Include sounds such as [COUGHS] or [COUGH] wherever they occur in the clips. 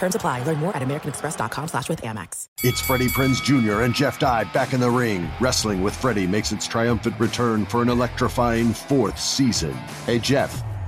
Terms apply. Learn more at americanexpress.com slash with Amex. It's Freddie Prinze Jr. and Jeff Dye back in the ring. Wrestling with Freddie makes its triumphant return for an electrifying fourth season. Hey, Jeff.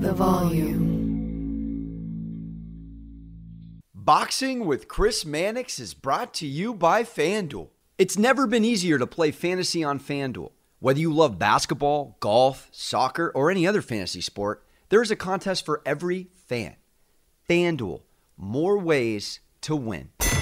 The volume. Boxing with Chris Mannix is brought to you by FanDuel. It's never been easier to play fantasy on FanDuel. Whether you love basketball, golf, soccer, or any other fantasy sport, there is a contest for every fan. FanDuel, more ways to win.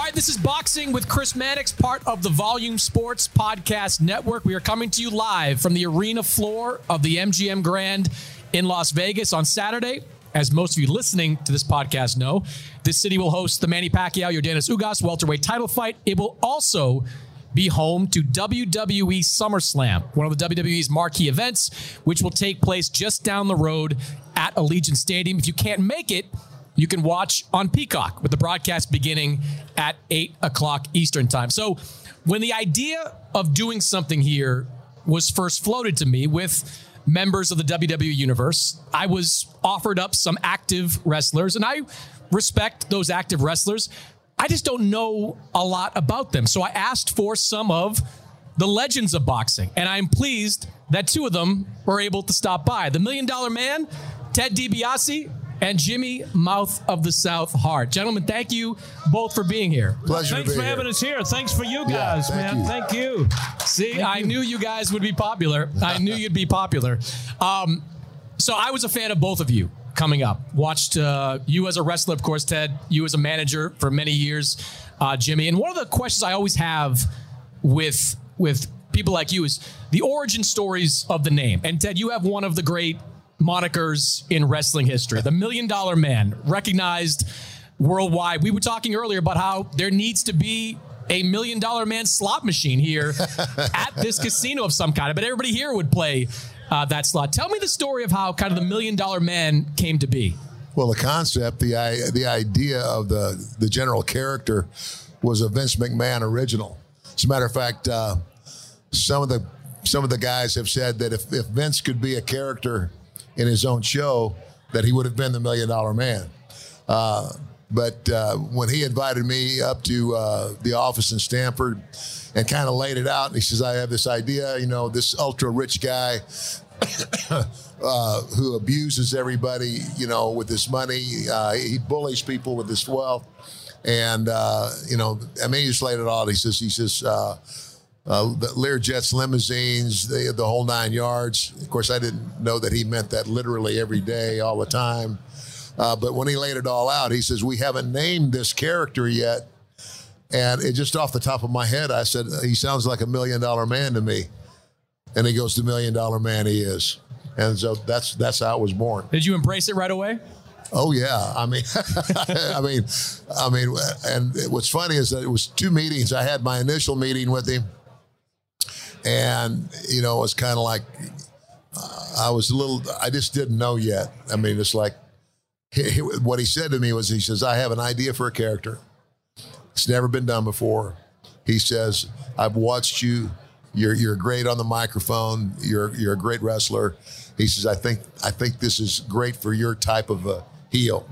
All right, this is Boxing with Chris Mannix, part of the Volume Sports Podcast Network. We are coming to you live from the arena floor of the MGM Grand in Las Vegas on Saturday. As most of you listening to this podcast know, this city will host the Manny Pacquiao Yordenis Ugas welterweight title fight. It will also be home to WWE SummerSlam, one of the WWE's marquee events, which will take place just down the road at Allegiant Stadium. If you can't make it, you can watch on Peacock with the broadcast beginning at 8 o'clock Eastern Time. So, when the idea of doing something here was first floated to me with members of the WWE universe, I was offered up some active wrestlers, and I respect those active wrestlers. I just don't know a lot about them. So I asked for some of the legends of boxing, and I'm pleased that two of them were able to stop by. The Million Dollar Man, Ted DiBiase, and Jimmy Mouth of the South Hart. Gentlemen, thank you both for being here. Pleasure Thanks for here. having us here. Thanks for you guys, Yeah, thank man. you. Thank you. See, Thank I you. knew you guys would be popular. I knew you'd be popular. Um, so I was a fan of both of you coming up. Watched uh, you as a wrestler, of course, Ted. You as a manager for many years, uh, Jimmy. And one of the questions I always have with with people like you is the origin stories of the name. And Ted, you have one of the great monikers in wrestling history, the Million Dollar Man, recognized worldwide. We were talking earlier about how there needs to be a million dollar man slot machine here [LAUGHS] at this casino of some kind. But everybody here would play uh, that slot. Tell me the story of how kind of the million dollar man came to be. Well, the concept, the the idea of the the general character was a Vince McMahon original. As a matter of fact, uh, some of the some of the guys have said that if, if Vince could be a character in his own show, that he would have been the Million Dollar Man. Uh, but uh, when he invited me up to uh, the office in Stamford and kind of laid it out, and he says, "I have this idea, you know, this ultra rich guy [COUGHS] uh, who abuses everybody, you know, with his money. Uh, he bullies people with his wealth, and uh, you know, I mean, he just laid it out. He says, he says, uh, the Learjets, limousines, the, the whole nine yards. Of course, I didn't know that he meant that literally every day, all the time. Uh, but when he laid it all out, he says, "We haven't named this character yet." And it just off the top of my head, I said, "He sounds like a million dollar man to me." And he goes, "The million dollar man he is." and so that's that's how it was born. Did you embrace it right away? Oh yeah, I mean, [LAUGHS] I mean, I mean, and what's funny is that it was two meetings. I had my initial meeting with him, and you know, it was kind of like uh, I was a little. I just didn't know yet. I mean, it's like he, he, what he said to me was, he says, "I have an idea for a character. It's never been done before." He says, "I've watched you. You're you're great on the microphone. You're you're a great wrestler." He says, "I think I think this is great for your type of a heel."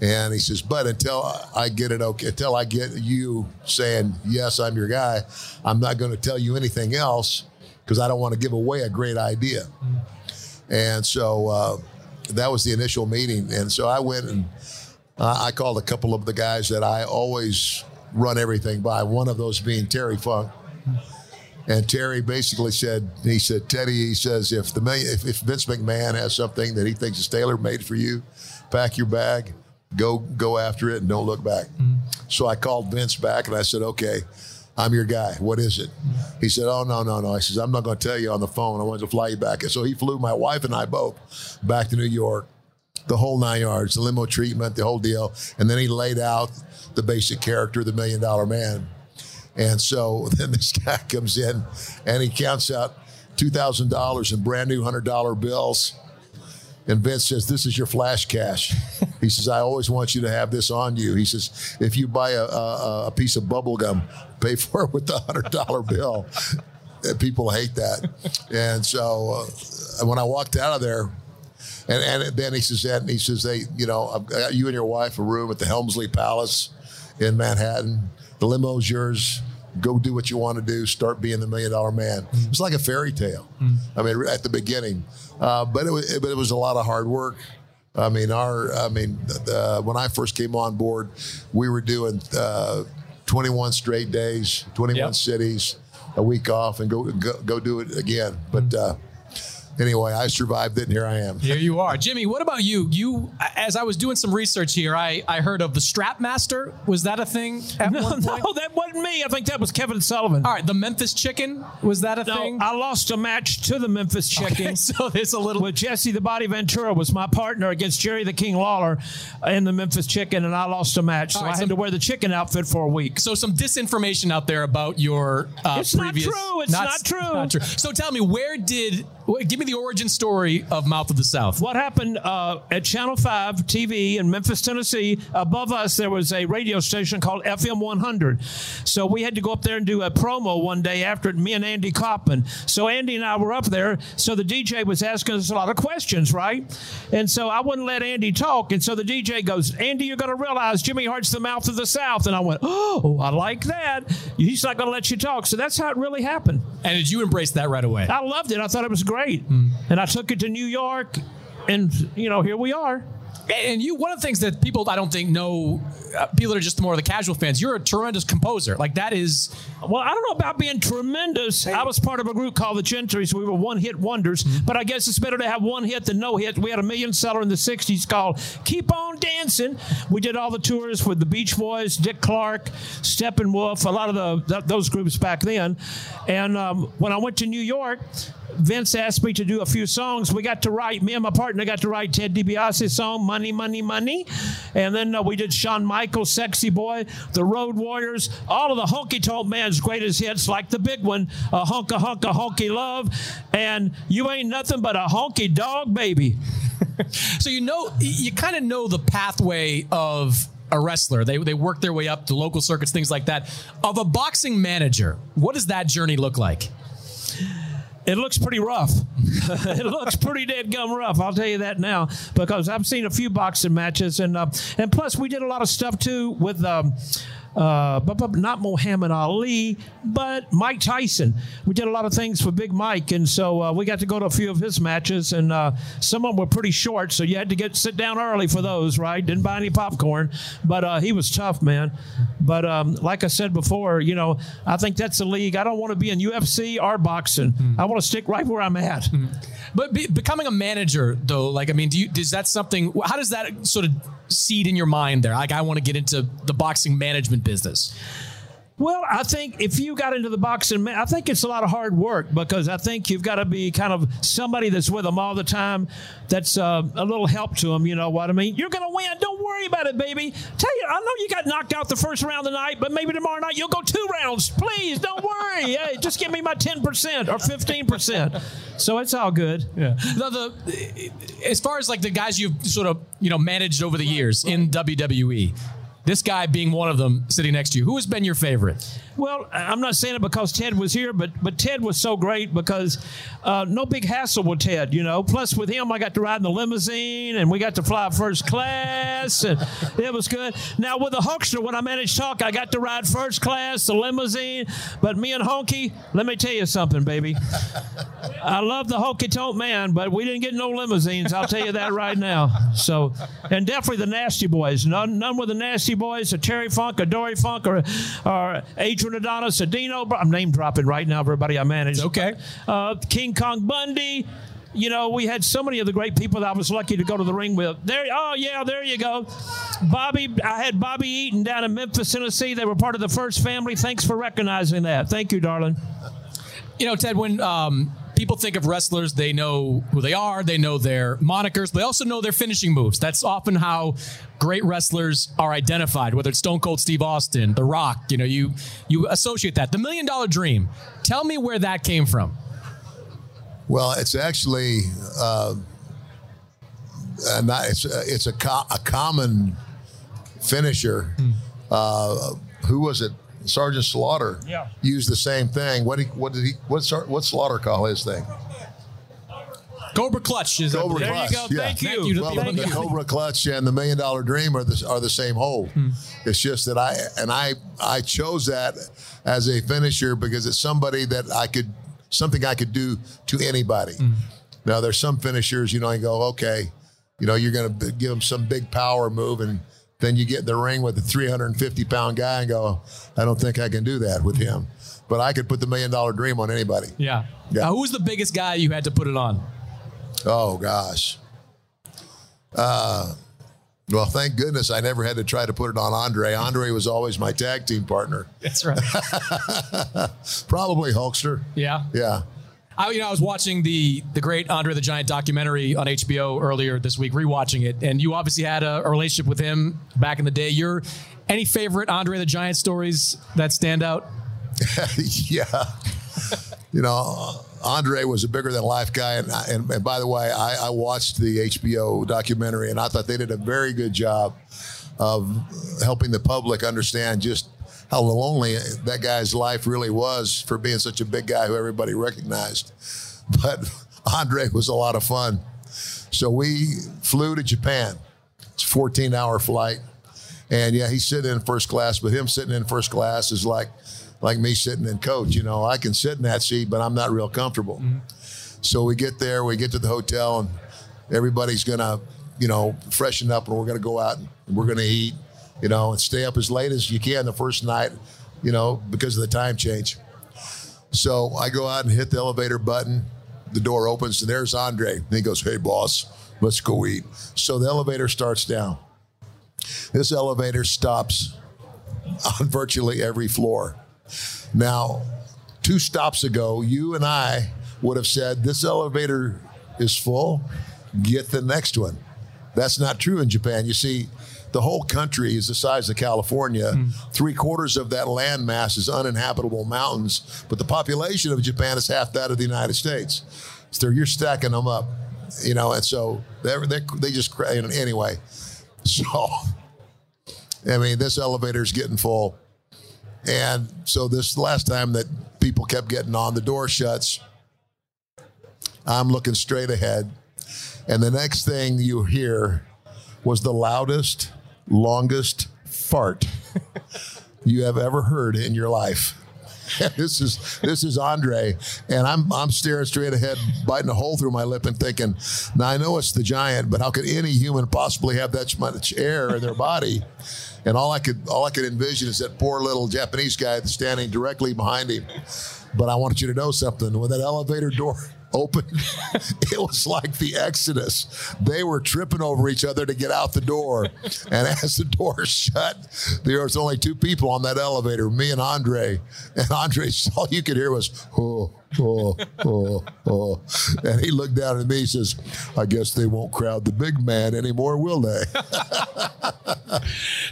And he says, "But until I get it okay, until I get you saying yes, I'm your guy, I'm not going to tell you anything else because I don't want to give away a great idea." And so uh, that was the initial meeting. And so I went and uh, I called a couple of the guys that I always run everything by. One of those being Terry Funk. And Terry basically said, he said, Teddy, he says, if the if, if Vince McMahon has something that he thinks is tailor made for you, pack your bag, go go after it, and don't look back. Mm-hmm. So I called Vince back and I said, okay, I'm your guy. What is it? Mm-hmm. He said, oh no no no. I says, I'm not going to tell you on the phone. I want to fly you back. And so he flew my wife and I both back to New York, the whole nine yards, the limo treatment, the whole deal, and then he laid out the basic character, of the million dollar man. And so [LAUGHS] then this guy comes in and he counts out $2,000 in brand new $100 bills. And Vince says, This is your flash cash. He says, I always want you to have this on you. He says, If you buy a, a, a piece of bubble gum, pay for it with the $100 bill. People hate that. And so uh, when I walked out of there, and, and then he says, that, and he says, they, you know, I've got you and your wife a room at the Helmsley Palace in Manhattan. The limo's yours. Go do what you want to do. Start being the million dollar man. It's like a fairy tale. Mm. I mean, at the beginning, uh, but it was, but it was a lot of hard work. I mean, our, I mean, uh, when I first came on board, we were doing uh, 21 straight days, 21 yep. cities, a week off, and go go, go do it again. But mm anyway, I survived it, and here I am. Here you are, Jimmy. What about you? You, as I was doing some research here, I, I heard of the Strap Master. Was that a thing? no, no, that wasn't me. I think that was Kevin Sullivan. All right, the Memphis Chicken. Was that a no, thing? I lost a match to the Memphis Chicken. Okay, [LAUGHS] so there's a little. With Jesse the Body Ventura was my partner against Jerry the King Lawler in the Memphis Chicken, and I lost a match, so right, I had to wear the chicken outfit for a week. So some disinformation out there about your uh, it's previous. Not true. It's not, not, true. not true. So tell me, where did? Give me the origin story of Mouth of the South. What happened uh, at Channel 5 TV in Memphis, Tennessee? Above us, there was a radio station called FM 100. So we had to go up there and do a promo one day after it, me and Andy Kaufman. So Andy and I were up there. So the DJ was asking us a lot of questions, right? And so I wouldn't let Andy talk. And so the DJ goes, Andy, you're going to realize Jimmy Hart's the mouth of the South. And I went, oh, I like that. He's not going to let you talk. So that's how it really happened. And did you embrace that right away? I loved it. I thought it was great. Mm. And I took it to New York, and you know, here we are. And you, one of the things that people I don't think know, uh, people that are just more of the casual fans, you're a tremendous composer. Like that is. Well, I don't know about being tremendous. Hey. I was part of a group called the Gentrys. We were one hit wonders, mm-hmm. but I guess it's better to have one hit than no hit. We had a million seller in the 60s called Keep On Dancing. We did all the tours with the Beach Boys, Dick Clark, Steppenwolf, a lot of the, those groups back then. And um, when I went to New York, Vince asked me to do a few songs. We got to write, me and my partner got to write Ted DiBiase's song, Money, Money, Money. And then uh, we did Shawn Michaels, Sexy Boy, The Road Warriors, all of the honky tonk man's greatest hits, like the big one, a Honka Honka Honky Love, and You Ain't Nothing But a Honky Dog Baby. [LAUGHS] so you know, you kind of know the pathway of a wrestler. They, they work their way up to local circuits, things like that. Of a boxing manager, what does that journey look like? It looks pretty rough. [LAUGHS] it looks pretty dead gum rough. I'll tell you that now because I've seen a few boxing matches and uh, and plus we did a lot of stuff too with. Um, uh, but, but not Muhammad Ali, but Mike Tyson. We did a lot of things for Big Mike, and so uh, we got to go to a few of his matches, and uh, some of them were pretty short, so you had to get sit down early for those, right? Didn't buy any popcorn, but uh, he was tough, man. But um, like I said before, you know, I think that's the league. I don't want to be in UFC or boxing. Mm. I want to stick right where I'm at. Mm. But be, becoming a manager, though, like I mean, do you is that something? How does that sort of seed in your mind there? Like, I want to get into the boxing management business. Well, I think if you got into the boxing, I think it's a lot of hard work because I think you've got to be kind of somebody that's with them all the time. That's uh, a little help to them. You know what I mean? You're going to win. Don't worry about it, baby. Tell you, I know you got knocked out the first round tonight, but maybe tomorrow night you'll go two rounds. Please, don't worry. [LAUGHS] hey, just give me my ten percent or fifteen percent. So it's all good. Yeah. The, the, as far as like the guys you've sort of you know managed over the years in WWE this guy being one of them sitting next to you. Who has been your favorite? Well, I'm not saying it because Ted was here, but but Ted was so great because uh, no big hassle with Ted, you know. Plus, with him, I got to ride in the limousine and we got to fly first class, and [LAUGHS] it was good. Now with the Hulkster, when I managed talk, I got to ride first class, the limousine. But me and Honky, let me tell you something, baby. I love the Honky Tonk Man, but we didn't get no limousines. I'll tell you that right now. So, and definitely the Nasty Boys. None, none with the Nasty Boys, a Terry Funk, a Dory Funk, or or Adrian Adonis, a Dino. I'm name dropping right now, everybody I managed. Okay. Uh, King Kong Bundy. You know, we had so many of the great people that I was lucky to go to the ring with. There, oh yeah, there you go. Bobby, I had Bobby Eaton down in Memphis, Tennessee. They were part of the first family. Thanks for recognizing that. Thank you, darling. You know, Ted, when um, people think of wrestlers, they know who they are, they know their monikers, they also know their finishing moves. That's often how great wrestlers are identified, whether it's Stone Cold Steve Austin, The Rock, you know, you you associate that. The million dollar dream. Tell me where that came from. Well, it's actually uh, not, it's it's a, co- a common finisher. Hmm. Uh, who was it? Sergeant Slaughter yeah. used the same thing. What he, what did he what what Slaughter call his thing? Cobra Clutch is Cobra there Clutch. you go. Yeah. Thank you. Well, Thank the you. Cobra Clutch and the Million Dollar Dream are the, are the same hold. Hmm. It's just that I and I I chose that as a finisher because it's somebody that I could something I could do to anybody. Hmm. Now there's some finishers, you know, I go okay, you know, you're going to give them some big power move and then you get in the ring with a 350 pound guy and go, I don't think I can do that with him. But I could put the million dollar dream on anybody. Yeah. Yeah. Now, who's the biggest guy you had to put it on? Oh gosh. Uh, well, thank goodness I never had to try to put it on Andre. Andre was always my tag team partner. That's right. [LAUGHS] Probably Hulkster. Yeah. Yeah. I, you know, I was watching the the great Andre the Giant documentary on HBO earlier this week, rewatching it, and you obviously had a, a relationship with him back in the day. Your any favorite Andre the Giant stories that stand out? [LAUGHS] yeah. you know, Andre was a bigger than life guy, and, and, and by the way, I, I watched the HBO documentary, and I thought they did a very good job of helping the public understand just how lonely that guy's life really was for being such a big guy who everybody recognized. But [LAUGHS] Andre was a lot of fun. So we flew to Japan. It's a 14 hour flight. And yeah, he's sitting in first class, but him sitting in first class is like like me sitting in coach. You know, I can sit in that seat, but I'm not real comfortable. Mm-hmm. So we get there, we get to the hotel, and everybody's gonna, you know, freshen up, and we're gonna go out and we're gonna eat you know, and stay up as late as you can the first night, you know, because of the time change. So I go out and hit the elevator button. The door opens and there's Andre. And he goes, Hey, boss, let's go eat. So the elevator starts down. This elevator stops on virtually every floor. Now, two stops ago, you and I would have said, This elevator is full, get the next one. That's not true in Japan. You see, the whole country is the size of California. Mm. Three quarters of that land mass is uninhabitable mountains, but the population of Japan is half that of the United States. So you're stacking them up, you know, and so they they, they just anyway. [LAUGHS] So, I mean, this elevator is getting full, and so this last time that people kept getting on, the door shuts. I'm looking straight ahead, and the next thing you hear was the loudest longest fart [LAUGHS] you have ever heard in your life. [LAUGHS] this is this is Andre, and I'm I'm staring straight ahead, biting a hole through my lip, and thinking, now I know it's the giant, but how could any human possibly have that much air in their body? And all I could all I could envision is that poor little Japanese guy standing directly behind him. But I want you to know something: when that elevator door opened, [LAUGHS] it was like the Exodus. They were tripping over each other to get out the door. And [LAUGHS] as the door [LAUGHS] shut, there was only two people on that elevator, me and Andre. And Andre, all you could hear was, oh, oh, oh, oh. And he looked down at me and says, I guess they won't crowd the big man anymore, will they?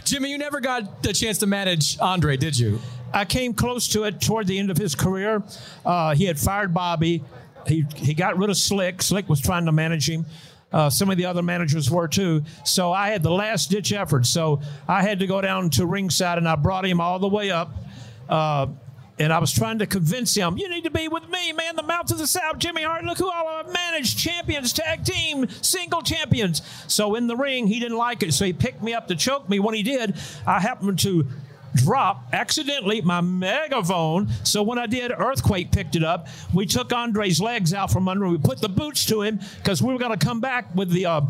Jimmy, you never got the chance to manage Andre, did you? I came close to it toward the end of his career. Uh, he had fired Bobby. He, he got rid of Slick. Slick was trying to manage him. Uh, some of the other managers were too. So I had the last ditch effort. So I had to go down to ringside and I brought him all the way up. Uh, and I was trying to convince him, you need to be with me, man, the mouth of the South, Jimmy Hart. Look who all I've managed champions, tag team, single champions. So in the ring, he didn't like it. So he picked me up to choke me. When he did, I happened to drop accidentally my megaphone. So when I did, Earthquake picked it up. We took Andre's legs out from under. We put the boots to him because we were going to come back with the. Uh,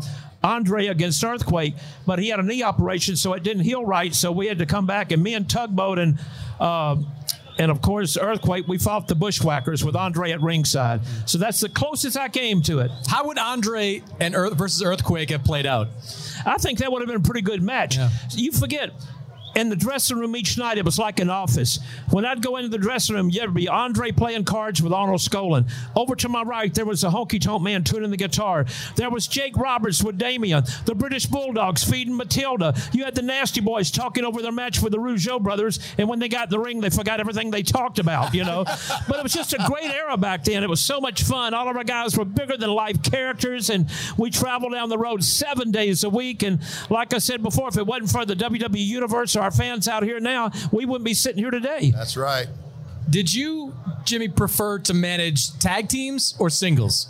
Andre against Earthquake, but he had a knee operation, so it didn't heal right. So we had to come back, and me and Tugboat and uh, and of course Earthquake, we fought the Bushwhackers with Andre at ringside. So that's the closest I came to it. How would Andre and Earth versus Earthquake have played out? I think that would have been a pretty good match. Yeah. You forget. In the dressing room each night, it was like an office. When I'd go into the dressing room, there'd be Andre playing cards with Arnold Skaaland. Over to my right, there was a honky tonk man tuning the guitar. There was Jake Roberts with Damien. The British Bulldogs feeding Matilda. You had the Nasty Boys talking over their match with the Rougeau brothers. And when they got the ring, they forgot everything they talked about, you know. [LAUGHS] but it was just a great era back then. It was so much fun. All of our guys were bigger than life characters. And we traveled down the road seven days a week. And like I said before, if it wasn't for the WWE Universe or our fans out here now, we wouldn't be sitting here today. That's right. Did you, Jimmy, prefer to manage tag teams or singles?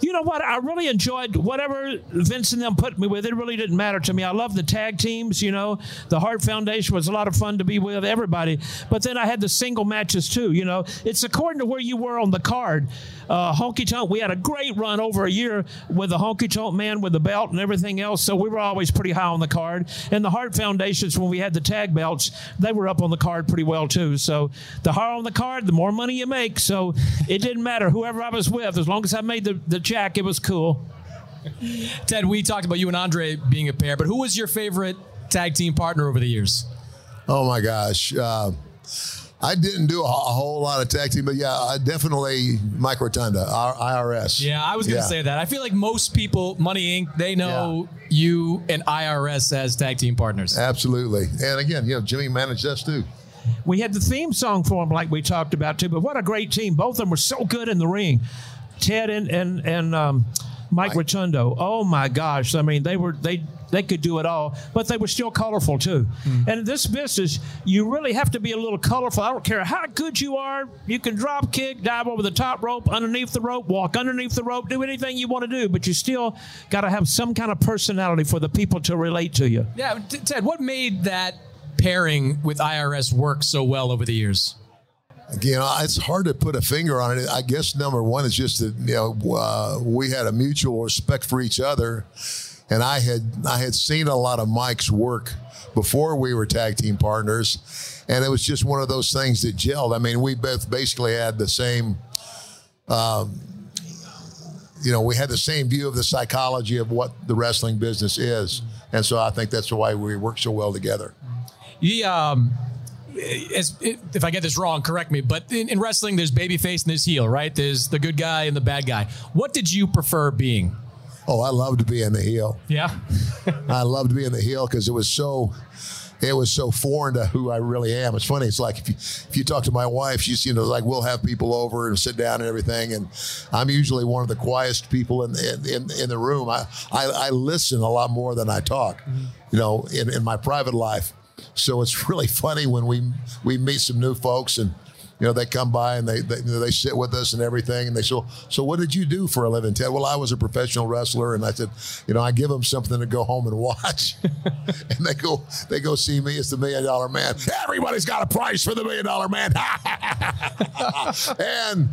You know what? I really enjoyed whatever Vince and them put me with. It really didn't matter to me. I love the tag teams. You know, the Hart Foundation was a lot of fun to be with everybody. But then I had the single matches too. You know, it's according to where you were on the card. Uh, honky Tonk, we had a great run over a year with the Honky Tonk man with the belt and everything else. So we were always pretty high on the card. And the Hart Foundations, when we had the tag belts, they were up on the card pretty well too. So the higher on the card, the more money you make. So it didn't matter whoever I was with, as long as I made the, the jack, it was cool. Ted, we talked about you and Andre being a pair, but who was your favorite tag team partner over the years? Oh my gosh. Uh, I didn't do a, a, whole lot of tag team, but yeah, I definitely Mike Rotunda, our IRS. Yeah, I was going to Yeah. say that. I feel like most people, Money Inc., they know you and IRS as tag team partners. Absolutely. And again, you know, Jimmy managed us too. We had the theme song for him, like we talked about too. But what a great team! Both of them were so good in the ring. Ted and and and um, Mike Rotundo. Oh my gosh! I mean, they were they they could do it all, but they were still colorful too. And in this business, you really have to be a little colorful. I don't care how good you are. You can drop kick, dive over the top rope, underneath the rope, walk underneath the rope, do anything you want to do, but you still got to have some kind of personality for the people to relate to you. Yeah, T- Ted, what made that pairing with IRS work so well over the years? You know, it's hard to put a finger on it. I guess number one is just that you know uh, we had a mutual respect for each other, and I had I had seen a lot of Mike's work before we were tag team partners, and it was just one of those things that gelled. I mean, we both basically had the same. Um, you know, we had the same view of the psychology of what the wrestling business is, and so I think that's why we work so well together. Yeah, um, as, if I get this wrong, correct me. But in, in wrestling, there's babyface and there's heel, right? There's the good guy and the bad guy. What did you prefer being? Oh, I loved being the heel. Yeah. [LAUGHS] I loved being the heel because it was so it was so foreign to who I really am. It's funny. It's like if you if you talk to my wife, she's you know like we'll have people over and sit down and everything, and I'm usually one of the quietest people in in, in, in the room. I, I I listen a lot more than I talk, mm-hmm. you know, in, in my private life. So it's [LAUGHS] really funny when we we meet some new folks and. You know, they come by and they, they you know, they sit with us and everything, and they say, "So, what did you do for a living, Ted?" Well, I was a professional wrestler, and I said, "You know, I give them something to go home and watch." [LAUGHS] and they go they go see me as the million dollar man. Everybody's got a price for the million dollar man. [LAUGHS] and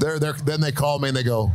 they're, they're, then they call me and they go,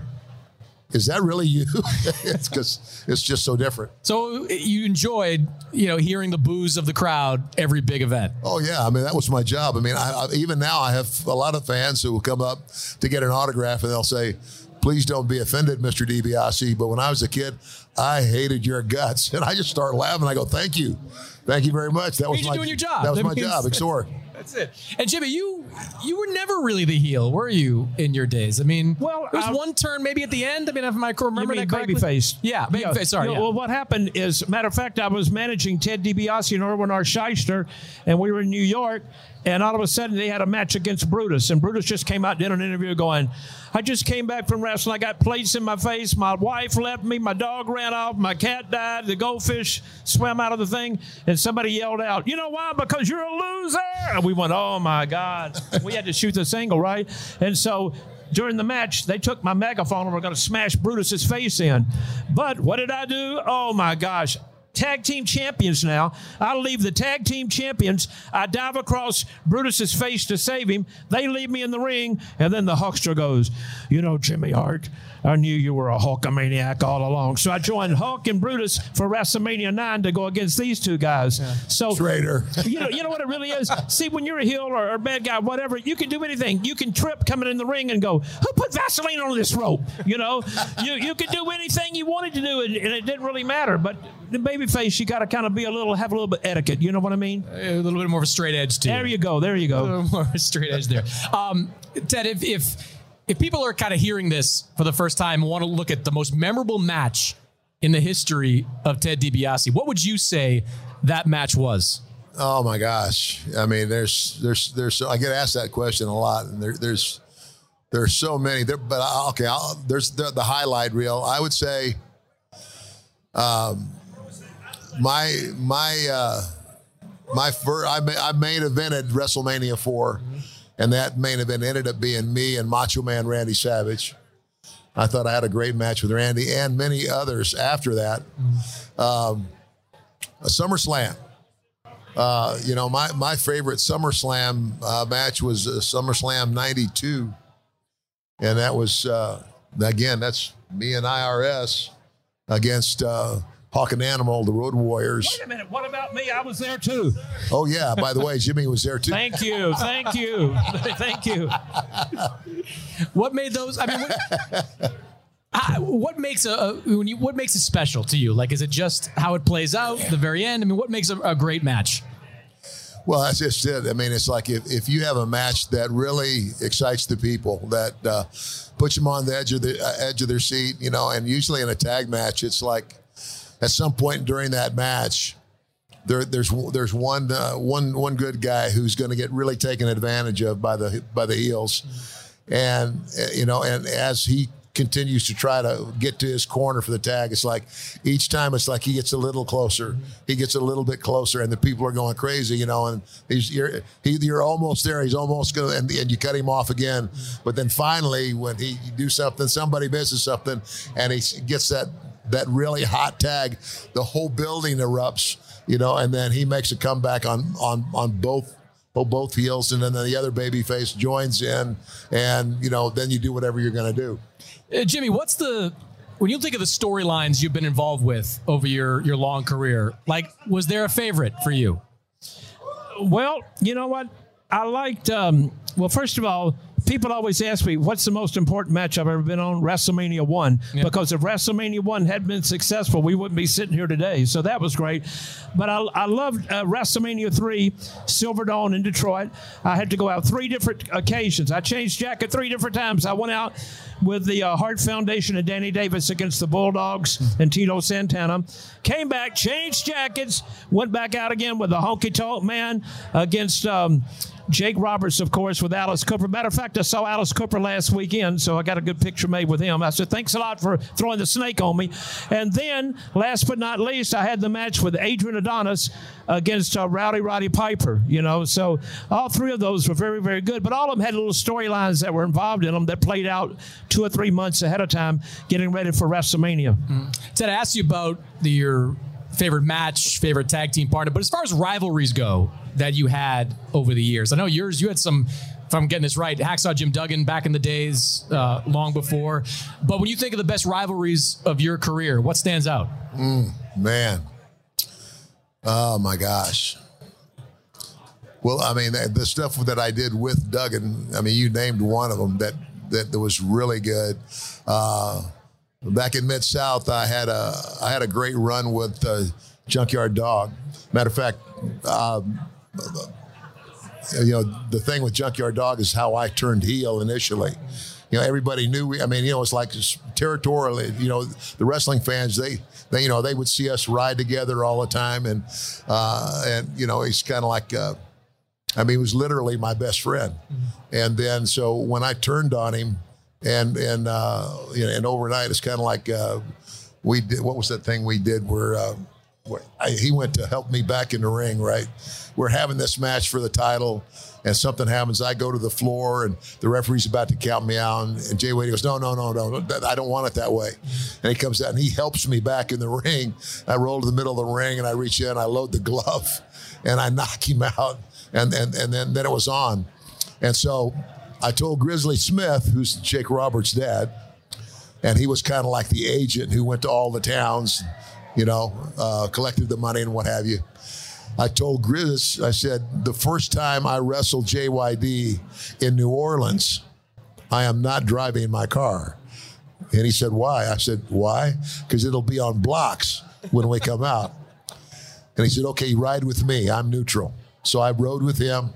"Is that really you?" [LAUGHS] it's because it's just so different. So you enjoyed, you know, hearing the boos of the crowd every big event. Oh yeah, I mean that was my job. I mean, I, I, even now I have a lot of fans who will come up to get an autograph and they'll say. please don't be offended, Mr. DiBiase. But when I was a kid, I hated your guts, [LAUGHS] and I just start laughing. I go, "Thank you, thank you very much." That was my doing your job. That was That my means- job. Exor. [LAUGHS] That's it. And Jimmy, you you were never really the heel, were you, in your days? I mean, well, there was I- one turn maybe at the end. I mean, if I remember you mean that babyface? Yeah, babyface. Sorry. You know, yeah. Well, what happened is, matter of fact, I was managing Ted DiBiase and Irwin R. Schyster, and we were in New York, and all of a sudden they had a match against Brutus, and Brutus just came out did an interview going, I just came back from wrestling. I got plates in my face. My wife left me. My dog ran off. My cat died. The goldfish swam out of the thing. And somebody yelled out, You know why? Because you're a loser. And we went, Oh my God. we had to shoot the single, right? And so during the match, they took my megaphone and were going to smash Brutus's face in. But what did I do? Oh my gosh. Tag team champions now. I leave the tag team champions. I dive across Brutus's face to save him. They leave me in the ring, and then the Hulkster goes, You know, Jimmy Hart, I knew you were a Hulkamaniac all along. So I joined Hulk and Brutus for WrestleMania 9 to go against these two guys. So Traitor. [LAUGHS] you know, you know what it really is. See, when you're a heel or a bad guy, whatever, you can do anything. You can trip coming in the ring and go, "Who put Vaseline on this rope?" You know, you you could do anything you wanted to do, and, and it didn't really matter. But the baby face, you got to kind of be a little, have a little bit of etiquette. You know what I mean? a little bit more of a straight edge to. There you go. There you a go. little more of a straight edge there. Um, Ted, if, if if people are kind of hearing this for the first time want to look at the most memorable match in the history of Ted DiBiase, what would you say that match was? Oh my gosh! I mean, there's there's there's I get asked that question a lot, and there, there's there's so many. There, but I- okay, I'll, there's the, the highlight reel. I would say, um, my my uh, my first I, I main evented WrestleMania four, and that main event ended up being me and Macho Man Randy Savage. I thought I had a great match with Randy and many others after that. Um, a SummerSlam. Uh, you know, my, my favorite SummerSlam uh, match was uh, SummerSlam 92. And that was, uh, again, that's me and IRS against Hawk and Animal, the Road Warriors. Wait a minute. What about me? I was there too. Oh, yeah. By the way, Jimmy was there too. Thank you. Thank you. [LAUGHS] Thank you. What made those? I mean, what, Ah, what makes a, a when you what makes it special to you? Like, is it just how it plays out, the very end? I mean, what makes a, a great match? Well, that's just it. I mean, it's like if, if you have a match that really excites the people, that uh, puts them on the edge of the uh, edge of their seat, you know, and usually in a tag match, it's like at some point during that match, there, there's there's one uh, one one good guy who's going to get really taken advantage of by the by the heels, and you know, and as he continues to try to get to his corner for the tag, it's like each time it's like he gets a little closer, he gets a little bit closer, and the people are going crazy, you know, and he's you're he, you're almost there, he's almost going, and, and you cut him off again, but then finally when he you do something, somebody misses something, and he gets that that really hot tag, the whole building erupts, you know, and then he makes a comeback on on on both oh, both heels, and then the other baby face joins in, and you know, then you do whatever you're going to do. Uh, Jimmy, what's the when you think of the storylines you've been involved with over your your long career? Like, was there a favorite for you? Well, you know what? I liked. Um, well, first of all, people always ask me, "What's the most important match I've ever been on?" WrestleMania One, because if WrestleMania One had been successful, we wouldn't be sitting here today. So that was great. But I, I loved uh, WrestleMania Three, Silverdome in Detroit. I had to go out three different occasions. I changed jacket three different times. I went out with the uh, Hart Foundation and Danny Davis against the Bulldogs and Tito Santana. Came back, changed jackets, went back out again with the Honky Tonk Man against um, Jake Roberts, of course, with Alice Cooper. Matter of fact, I saw Alice Cooper last weekend, so I got a good picture made with him. I said, thanks a lot for throwing the snake on me. And then, last but not least, I had the match with Adrian Adonis against uh, Rowdy Roddy Piper, you know. So all three of those were very, very good. But all of them had little storylines that were involved in them that played out two or three months ahead of time, getting ready for WrestleMania. Ted, I asked you about the, your favorite match, favorite tag team partner, but as far as rivalries go that you had over the years, I know yours, you had some, if I'm getting this right, Hacksaw Jim Duggan back in the days, uh, long before. But when you think of the best rivalries of your career, what stands out? Mm, man. Oh my gosh. Well, I mean, the stuff that I did with Duggan, I mean, you named one of them that that, that was really good. Uh, back in Mid South, I had a I had a great run with uh, Junkyard Dog. Matter of fact, um, you know the thing with Junkyard Dog is how I turned heel initially. You know, everybody knew. We, I mean, you know, it's like territorially. You know, the wrestling fans they they you know they would see us ride together all the time, and uh, and you know he's kind of like. Uh, I mean, he was literally my best friend, and then so when I turned on him, and and uh, you know, and overnight it's kind of like uh, we did. What was that thing we did where? Uh, I, he went to help me back in the ring, right? We're having this match for the title, and something happens. I go to the floor, and the referee's about to count me out. And, and JYD goes, "No, no, no, no, I don't want it that way." And he comes out and he helps me back in the ring. I roll to the middle of the ring, and I reach in, I load the glove, and I knock him out. And and and then then it was on. And so I told Grizzly Smith, who's Jake Roberts' dad, and he was kind of like the agent who went to all the towns, you know, uh, collected the money and what have you. I told Grizz, I said, the first time I wrestled JYD in New Orleans, I am not driving my car. And he said, Why? I said, Why? Because it'll be on blocks when we come out. And he said, Okay, ride with me. I'm neutral. So I rode with him.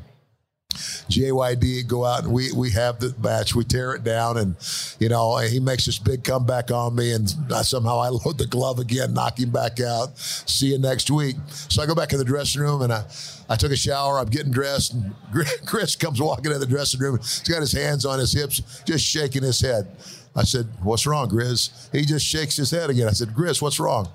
JYD go out and we we have the match. We tear it down, and you know and he makes this big comeback on me, and somehow I [LAUGHS] load the glove again, knock him back out. See you next week. So I go back in the dressing room and I. I took a shower. I'm getting dressed, and [LAUGHS] Grizz comes walking in the dressing room. He's got his hands on his hips, just shaking his head. I said, "What's wrong, Grizz?" He just shakes his head again. I said, "Grizz, what's wrong?"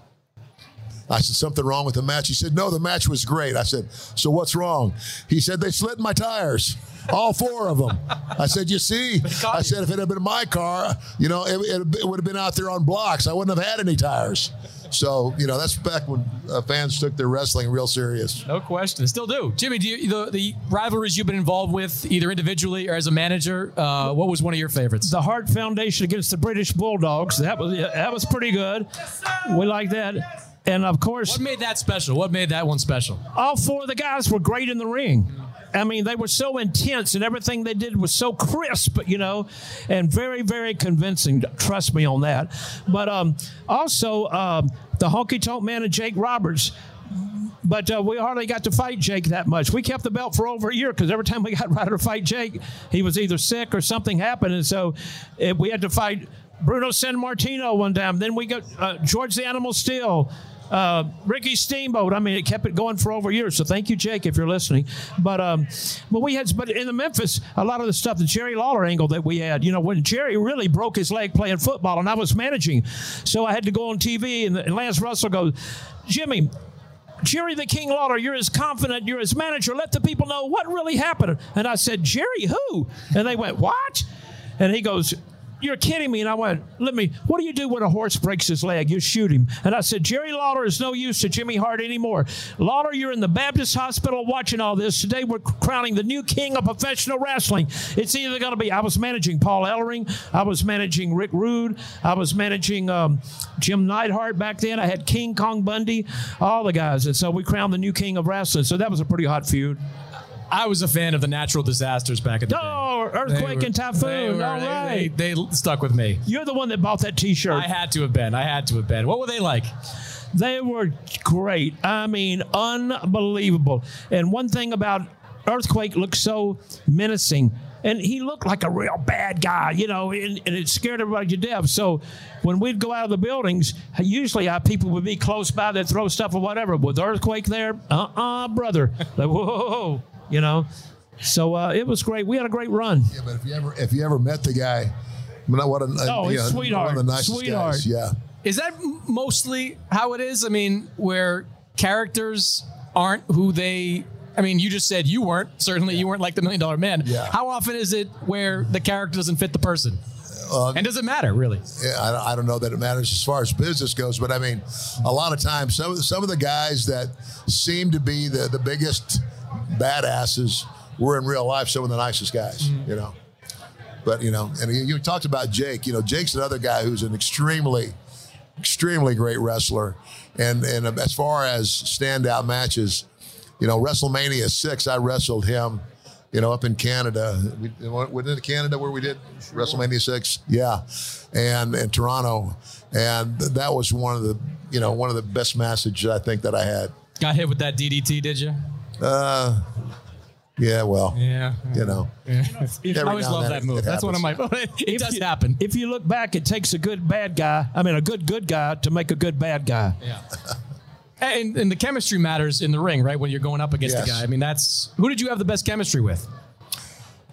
I said, something wrong with the match? He said, no, the match was great. I said, so what's wrong? He said, they slit my tires, all four of them. I said, you see? I said, if it had been my car, you know, it, it, it would have been out there on blocks. I wouldn't have had any tires. So, you know, that's back when uh, fans took their wrestling real serious. No question. Still do. Jimmy, do you, the, the rivalries you've been involved with, either individually or as a manager, uh, what was one of your favorites? The Hart Foundation against the British Bulldogs. That was that was pretty good. We like that. And of course, what made that special? What made that one special? All four of the guys were great in the ring. I mean, they were so intense, and everything they did was so crisp, you know, and very, very convincing. Trust me on that. But um, also, um, the honky tonk man and Jake Roberts. But uh, we hardly got to fight Jake that much. We kept the belt for over a year because every time we got [LAUGHS] ready to fight Jake, he was either sick or something happened, and so it, we had to fight Bruno Sammartino one time. Then we got uh, George the Animal Steele uh, Ricky Steamboat. I mean, it kept it going for over years. So thank you, Jake, if you're listening. But um, but we had, but in the Memphis, a lot of the stuff, the Jerry Lawler angle that we had. You know, when Jerry really broke his leg playing football, and I was managing, so I had to go on TV, and, and Lance Russell goes, Jimmy. Jerry the King Lawler, you're as confident, you're as manager. Let the people know what really happened. And I said, Jerry, who? And they went, What? And he goes, you're kidding me. And I went, let me, what do you do when a horse breaks his leg? You shoot him. And I said, Jerry Lawler is no use to Jimmy Hart anymore. Lawler, you're in the Baptist hospital watching all this. Today we're crowning the new king of professional wrestling. It's either going to be, I was managing Paul Ellering, I was managing Rick Rude, I was managing um, Jim Neidhart back then. I had King Kong Bundy, all the guys. And so we crowned the new king of wrestling. So that was a pretty hot feud. I was a fan of the natural disasters back in the oh, day. earthquake were, and typhoon. Were, All right, they, they, stuck with me. You're the one that bought that T-shirt. I had to have been. I had to have been. What were they like? They were great. I mean, unbelievable. And one thing about earthquake looked so menacing. And he looked like a real bad guy, you know, and, and, it scared everybody to death. So when we'd go out of the buildings, usually our people would be close by, they'd throw stuff or whatever. With earthquake there, uh uh-uh, uh brother. Like, whoa you know. So uh, it was great. We had a great run. Yeah, but if you ever if you ever met the guy, what a oh, he's sweetheart, one of the nicest sweetheart. Guys. Yeah. Is that mostly how it is? I mean, where characters aren't who they. I mean, you just said you weren't. Certainly, yeah. you weren't like the Million Dollar Man. Yeah. How often is it where the character doesn't fit the person? Uh, and does it matter really? Yeah, I don't, I don't know that it matters as far as business goes, but I mean, a lot of times some of the, some of the guys that seem to be the the biggest badasses were in real life some of the nicest guys, mm-hmm. you know. But you know, and you, you talked about Jake. You know, Jake's another guy who's an extremely, extremely great wrestler. And and as far as standout matches, you know, WrestleMania six, I wrestled him you know, up in Canada. We went into Canada where we did WrestleMania six, yeah, and and Toronto, and that was one of the you know one of the best matches I think that I had. Got hit with that DDT, did you? Uh, yeah, well, yeah, you know. Yeah. I always love that move. That's one of my. [LAUGHS] It does you, happen. If you look back, it takes a good bad guy. I mean, a good good guy to make a good bad guy. Yeah. And, and the chemistry matters in the ring, right? When you're going up against Yes. the guy. I mean, that's who did you have the best chemistry with?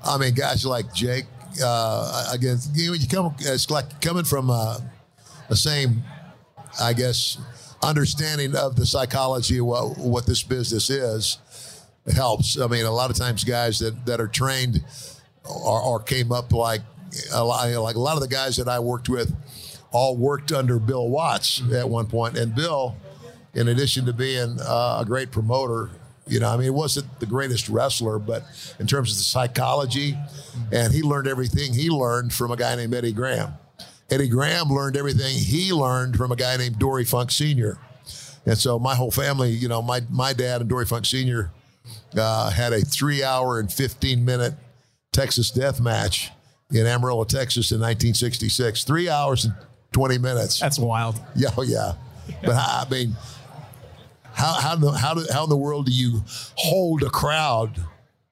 I mean, guys like Jake. Uh, again, you, know, you come. It's like coming from uh, the same, I guess, understanding of the psychology of what, what this business is. Helps. I mean, a lot of times, guys that, that are trained or, or came up like a lot, like a lot of the guys that I worked with, all worked under Bill Watts at one point. point, and Bill, in addition to being uh, a great promoter, you know, I mean, he wasn't the greatest wrestler, but in terms of the psychology, and he learned everything he learned from a guy named Eddie Graham. Eddie Graham learned everything he learned from a guy named Dory Funk Sr. And so my whole family, you know, my, my dad and Dory Funk Sr. Uh, had a three hour and 15 minute Texas death match in Amarillo, Texas in 1966. Three hours and 20 minutes. That's wild. Yeah, oh, yeah. But I mean, how how in the, how, do, how in the world do you hold a crowd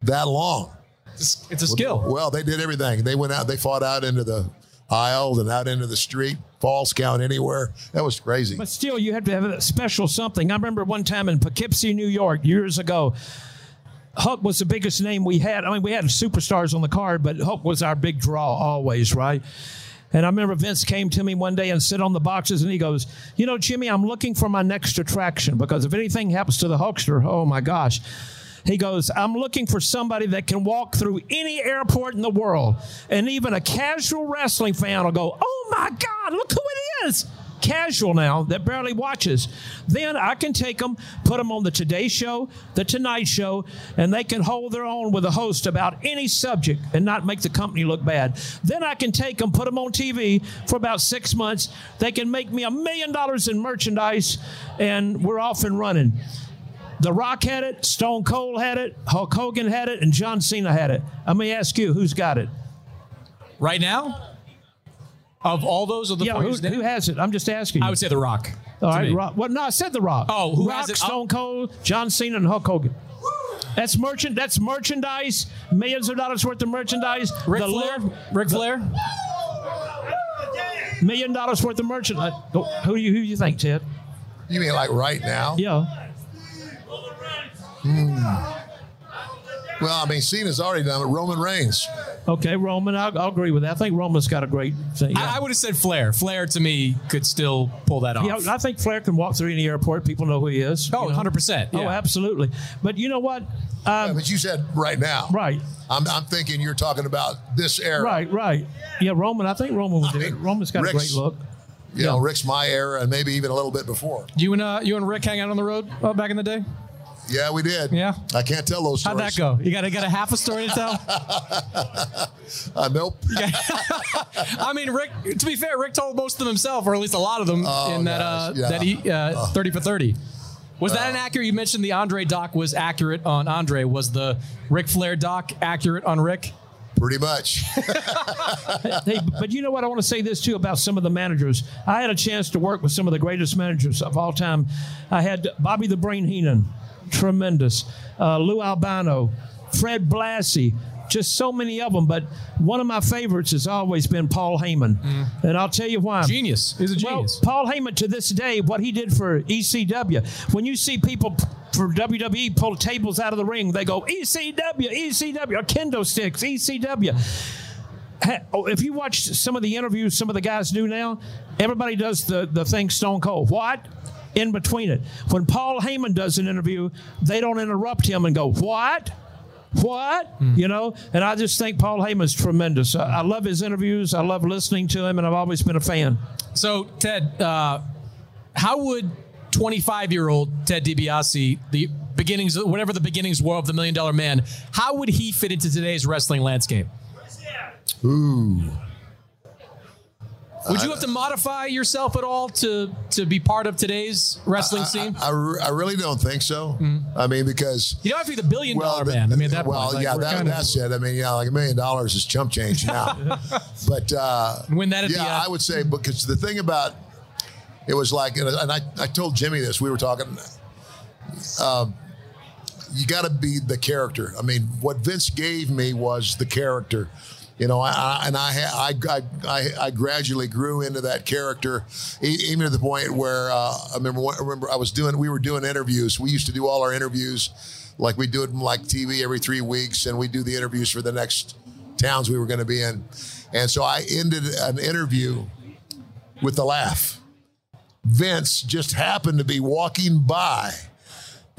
that long? It's, it's a skill. Well, they did everything. They went out. They fought out into the aisles and out into the street. Falls count anywhere. That was crazy. But still, you had to have a special something. I remember one time in Poughkeepsie, New York, years ago. Hulk was the biggest name we had. I mean, we had superstars on the card, but Hulk was our big draw always, right? And I remember Vince came to me one day and sit on the boxes and he goes, You know, Jimmy, I'm looking for my next attraction because if anything happens to the Hulkster, oh my gosh. He goes, I'm looking for somebody that can walk through any airport in the world. And even a casual wrestling fan will go, Oh my God, look who it is. Casual now that barely watches. Then I can take them, put them on the Today Show, the Tonight Show, and they can hold their own with a host about any subject and not make the company look bad. Then I can take them, put them on TV for about six months. They can make me a million dollars in merchandise, and we're off and running. The Rock had it, Stone Cold had it, Hulk Hogan had it, and John Cena had it. Let me ask you, who's got it? Right now? Of all those of the yeah, four who, you just named? who has it? I'm just asking. You. I would say The Rock. All right, me. Rock. Well, no, I said The Rock. Oh, who Rock, has it? Stone Cold, John Cena, and Hulk Hogan. That's merchant. That's merchandise. Millions of dollars worth of merchandise. Ric The Flair? Lord- Ric Flair? Million dollars worth of merchandise. Who do you who do you think, Ted? You mean like right now? Yeah. Hmm. Well, I mean, Cena's already done it. Roman Reigns. Okay, Roman. I'll, I'll agree with that. I think Roman's got a great thing. I, I would have said Flair. Flair to me could still pull that off. Yeah, I think Flair can walk through any airport. People know who he is. Oh, you know? 100%, Oh, absolutely. But you know what? Um, Yeah, but you said right now. Right. I'm, I'm thinking you're talking about this era. Right, right. Yeah, Roman. I think Roman would do it. Roman's got a great look. You know, Ric's my era, and maybe even a little bit before. You and uh, you and Ric hang out on the road uh, back in the day. Yeah, we did. Yeah. I can't tell those stories. How'd that go? You got a, got a half a story to tell? [LAUGHS] Uh, nope. [LAUGHS] I mean, Ric. To be fair, Ric told most of them himself, or at least a lot of them, Oh, in that uh, yeah. that he uh, thirty for thirty. Was that an accurate? You mentioned the Andre doc was accurate on Andre. Was the Ric Flair doc accurate on Ric? Pretty much. [LAUGHS] hey, but you know what? I want to say this too about some of the managers. I had a chance to work with some of the greatest managers of all time. I had Bobby the Brain Heenan, tremendous. Uh, Lou Albano, Fred Blassie, just so many of them. But one of my favorites has always been Paul Heyman, and I'll tell you why. Genius. He's a genius. Well, Paul Heyman to this day, what he did for ECW. When you see people for WWE pull tables out of the ring, they go ECW, ECW, or kendo sticks, ECW. Oh, If you watch some of the interviews some of the guys do now, everybody does the, the thing Stone Cold. What? In between it. When Paul Heyman does an interview, they don't interrupt him and go, What? What? You know? And I just think Paul Heyman's tremendous. I, I love his interviews. I love listening to him, and I've always been a fan. So, Ted, uh, how would 25 year old Ted DiBiase, the beginnings, whatever the beginnings were of the Million Dollar Man, how would he fit into today's wrestling landscape? Ooh. Would you have to modify yourself at all to to be part of today's wrestling scene? I, I, I really don't think so. Mm-hmm. I mean, because you don't have to be the billion dollar the- man. I mean, at that well, point, like, yeah, that, kinda- that's it. I mean, yeah, like a million dollars is chump change now. [LAUGHS] but uh, Win that yeah, the end. I would say because the thing about it was like, and I, I told Jimmy this. We were talking. Um, you got to be the character. I mean, what Vince gave me was the character. You know, I, I, and I, I, I, I, gradually grew into that character, even to the point where uh, I remember. I remember I was doing. We were doing interviews. We used to do all our interviews, like we do it like TV every three weeks, and we do the interviews for the next towns we were going to be in. And so I ended an interview with a laugh. Vince just happened to be walking by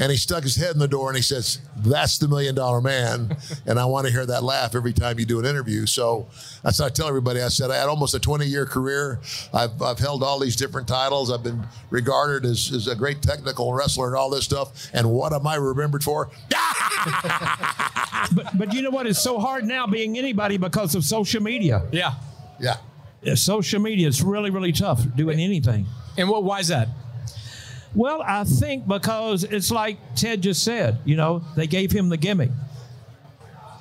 and he stuck his head in the door and he says, That's the million dollar man. [LAUGHS] and I want to hear that laugh every time you do an interview. So that's what I tell everybody. I said, I had almost a 20 year career. I've, I've held all these different titles. I've been regarded as, as a great technical wrestler and all this stuff. And what am I remembered for? [LAUGHS] but, but you know what? It's so hard now being anybody because of social media. Yeah. Yeah. Yeah, social media, it's really, really tough doing anything. And what? Why is that? Well, I think because it's like Ted just said. You know, they gave him the gimmick.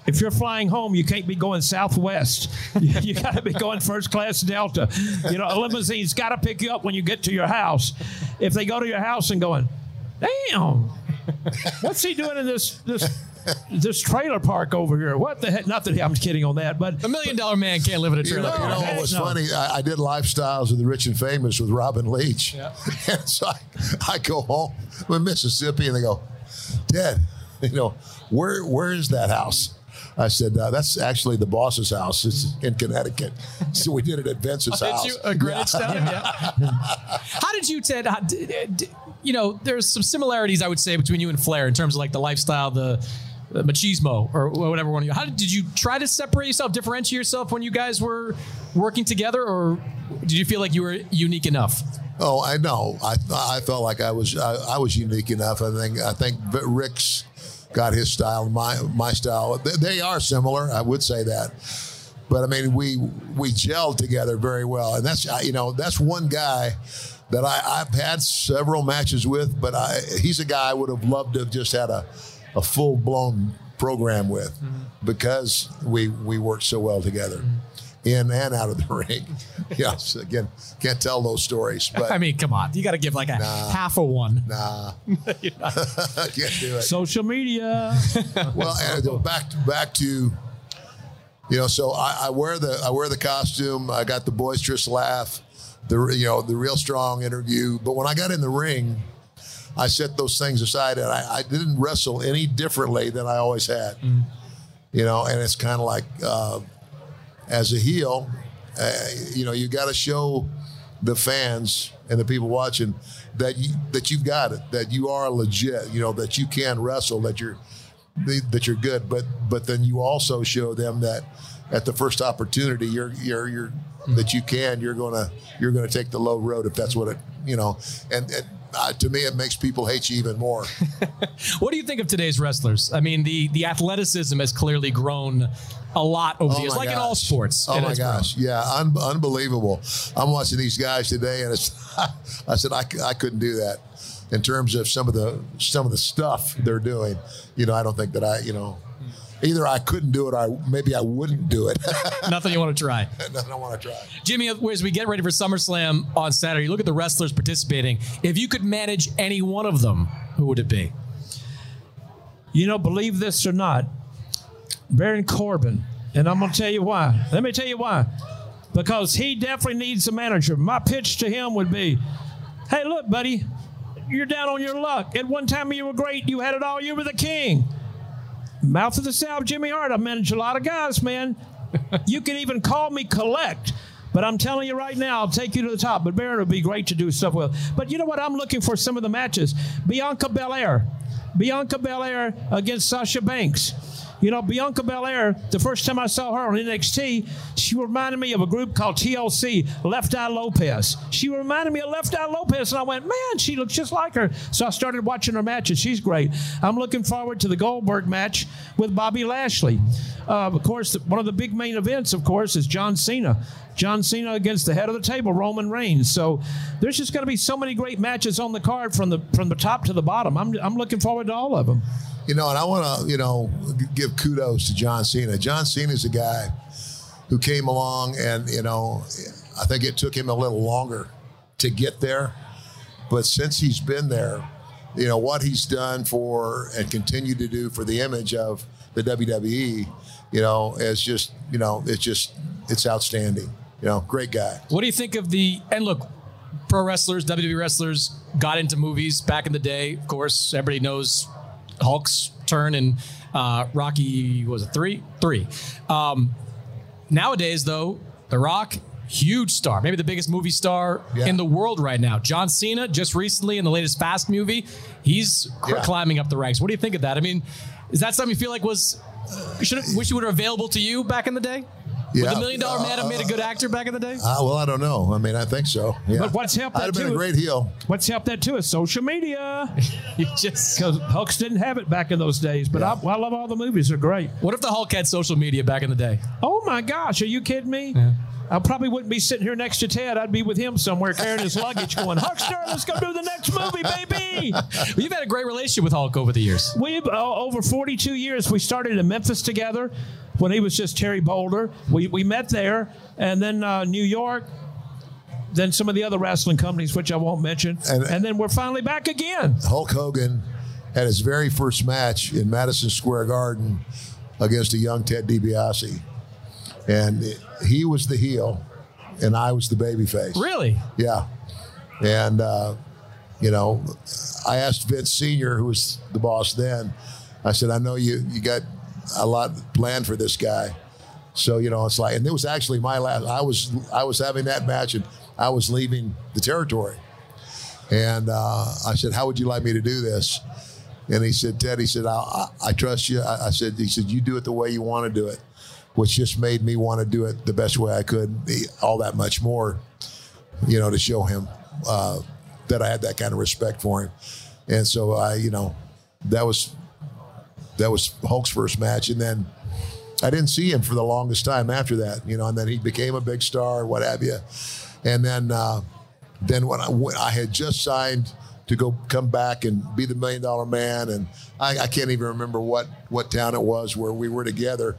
If you're flying home, you can't be going Southwest. [LAUGHS] You, you got to be going first class Delta. You know, a limousine's got to pick you up when you get to your house. If they go to your house and going, damn, what's he doing in this this [LAUGHS] this trailer park over here? What the heck? Not that I'm kidding on that, but a million dollar man can't live in a You trailer. know, you know park. what was No. funny? I, I did lifestyles of the rich and famous with Robin Leach. [LAUGHS] And so I, I go home with Mississippi and they go, Dad, you know, where where is that house? I said, uh, that's actually the boss's house. It's in Connecticut. [LAUGHS] So we did it at Vince's Oh, house. you? A Greenwich style? Yeah. How did you, Ted? How, d- d- you know, there's some similarities I would say between you and Flair in terms of like the lifestyle, the, the Uh, machismo, or whatever one. of you- How did, did you try to separate yourself, differentiate yourself when you guys were working together, or did you feel like you were unique enough? Oh, I know. I I felt like I was I, I was unique enough. I think I think Ric's got his style, my my style. They, they are similar. I would say that. But I mean, we we gelled together very well, and that's you know that's one guy that I, I've had several matches with. But I, he's a guy I would have loved to have just had a a full blown program with mm-hmm. because we we worked so well together. Mm-hmm. In and out of the [LAUGHS] ring. yes, again, can't tell those stories, but [LAUGHS] I mean, come on, you got to give like a Nah. half a one. Nah, [LAUGHS] can't do it. social media. well, and back to, back to, you know, so I, I wear the I wear the costume. I got the boisterous laugh, the you know the real strong interview. But when I got in the ring, I set those things aside, and I, I didn't wrestle any differently than I always had. You know, and it's kind of like uh, as a heel, uh, you know, you got to show the fans and the people watching that you, that you've got it, that you are legit, you know, that you can wrestle, that you're that you're good, but but then you also show them that at the first opportunity you're you're you're that you can you're gonna you're gonna take the low road if that's what it you know and, and uh, to me it makes people hate you even more. [LAUGHS] What do you think of today's wrestlers? I mean, the the athleticism has clearly grown a lot over the years, like in all sports. Oh my has grown. gosh, yeah, un- unbelievable. I'm watching these guys today, and it's [LAUGHS] I said I, I couldn't do that in terms of some of the some of the stuff they're doing. You know, I don't think that I you know either I couldn't do it or I, maybe I wouldn't do it. [LAUGHS] Nothing you want to try. Nothing I want to try. Jimmy, as we get ready for SummerSlam on Saturday, look at the wrestlers participating. If you could manage any one of them, who would it be? You know, believe this or not, Baron Corbin, and I'm going to tell you why. Let me tell you why. Because he definitely needs a manager. My pitch to him would be hey, look, buddy, you're down on your luck. At one time you were great, you had it all, you were the king. Mouth of the South, Jimmy Hart. I've managed a lot of guys, man. you can even call me collect. But I'm telling you right now, I'll take you to the top. But Baron would be great to do stuff with. But you know what? I'm looking for some of the matches. Bianca Belair. Bianca Belair against Sasha Banks. You know, Bianca Belair, the first time I saw her on NXT, she reminded me of a group called TLC, Left Eye Lopes. She reminded me of Left Eye Lopes, and I went, man, she looks just like her. So I started watching her matches. She's great. I'm looking forward to the Goldberg match with Bobby Lashley. Uh, of course, one of the big main events, of course, is John Cena. John Cena against the head of the table, Roman Reigns. So there's just going to be so many great matches on the card from the from the top to the bottom. I'm, I'm looking forward to all of them. You know, and I want to, you know, give kudos to John Cena. John Cena is a guy who came along, and you know, I think it took him a little longer to get there, but since he's been there, you know what he's done for and continue to do for the image of the WWE, you know, is just, you know, it's just, it's outstanding. You know, great guy. What do you think of the and look, pro wrestlers, WWE wrestlers got into movies back in the day. Of course, everybody knows Hulk's turn in uh, Rocky was it three? Three. Um, nowadays, though, The Rock, huge star, maybe the biggest movie star Yeah. in the world right now. John Cena, just recently in the latest Fast movie, he's Yeah. climbing up the ranks. What do you think of that? I mean, is that something you feel like was should wish you would have available to you back in the day? Would Yeah. the Million Dollar Man have made a good actor back in the day? Uh, well, I don't know. I mean, I think so. Yeah. But what's helped I'd that have been too- a great heel. What's helped that too is social media. [LAUGHS] you just because Hulks didn't have it back in those days. But I, I love all the movies; they're great. What if the Hulk had social media back in the day? Oh my gosh, are you kidding me? I probably wouldn't be sitting here next to Ted. I'd be with him somewhere carrying his luggage, going, "Hulkster, let's go do the next movie, baby." [LAUGHS] Well, you've had a great relationship with Hulk over the years. We've uh, over 42 years. We started in Memphis together when he was just Terry Bollea. We we met there, and then uh, New York. Then some of the other wrestling companies, which I won't mention, And- and then we're finally back again. Hulk Hogan had his very first match in Madison Square Garden against a young Ted DiBiase, and he was the heel, and I was the babyface. Really? Yeah, and uh, you know, I asked Vince Senior, who was the boss then. I said, "I know you you got a lot planned for this guy." So you know, it's like, and it was actually my last. I was I was having that match, and I was leaving the territory. And uh, I said, "How would you like me to do this?" And he said, "Ted," he said, I, I, I trust you." I, I said, "He said you do it the way you want to do it," which just made me want to do it the best way I could, all that much more, you know, to show him uh, that I had that kind of respect for him. And so I, you know, that was that was Hulk's first match, and then I didn't see him for the longest time after that, you know, and then he became a big star, what have you. And then, uh, then when I, when I had just signed to go come back and be the Million Dollar Man, and I, I can't even remember what what town it was where we were together,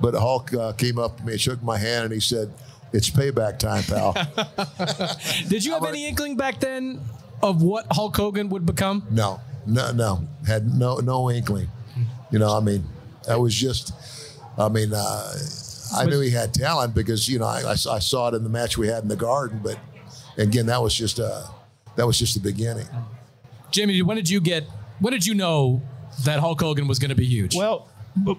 but Hulk uh, came up to me and shook my hand, and he said, "It's payback time, pal." [LAUGHS] Did you have any inkling back then of what Hulk Hogan would become? No, no, no. Had no no inkling. You know, I mean, that was just. I mean, uh, I knew he had talent because you know I, I saw- I saw it in the match we had in the Garden, but again, that was just uh that was just the beginning. Jimmy, when did you get? When did you know that Hulk Hogan was going to be huge? Well,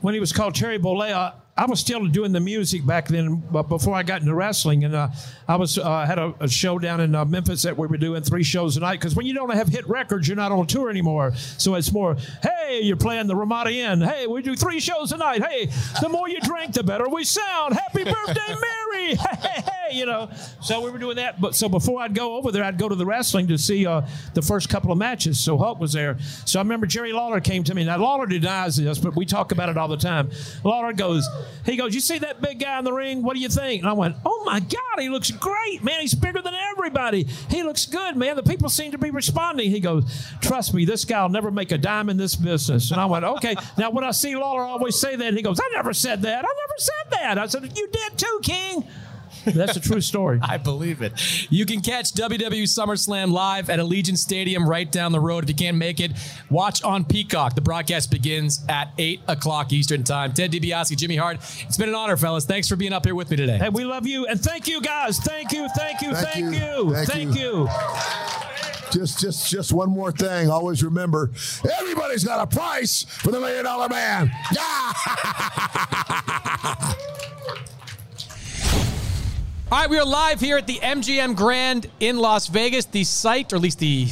when he was called Terry Bollea, I, was still doing the music back then, but before I got into wrestling, and uh, I was uh, had a, a show down in uh, Memphis that we were doing three shows a night. Because when you don't have hit records, you're not on tour anymore. So it's more, hey, you're playing the Ramada Inn. Hey, we do three shows a night. Hey, the more you drink, the better we sound. Happy birthday, Mary. [LAUGHS] Hey, hey, hey, you know. So we were doing that. But so before I'd go over there, I'd go to the wrestling to see uh, the first couple of matches. So Hulk was there. So I remember Jerry Lawler came to me. Now Lawler denies this, but we talk about it all the time. Lawler goes, he goes, you see that big guy in the ring? What do you think? And I went, oh my God, he looks great, man. He's bigger than everybody. He looks good, man. The people seem to be responding. He goes, trust me, this guy will never make a dime in this business. And I went, okay. Now when I see Lawler always say that, he goes, I never said that. I never said that. I said, you did too, King. That's a true story. [LAUGHS] I believe it. You can catch WWE SummerSlam live at Allegiant Stadium right down the road. If you can't make it, watch on Peacock. The broadcast begins at 8 o'clock Eastern Time. Ted DiBiase, Jimmy Hart, it's been an honor, fellas. Thanks for being up here with me today. Hey, we love you. And thank you, guys. Thank you, thank you, Thank thank, you. you. Thank Thank, you. you. Just just just one more thing. Always remember, everybody's got a price for the Million Dollar Man. [LAUGHS] All right, we are live here at the MGM Grand in Las Vegas, the site, or at least the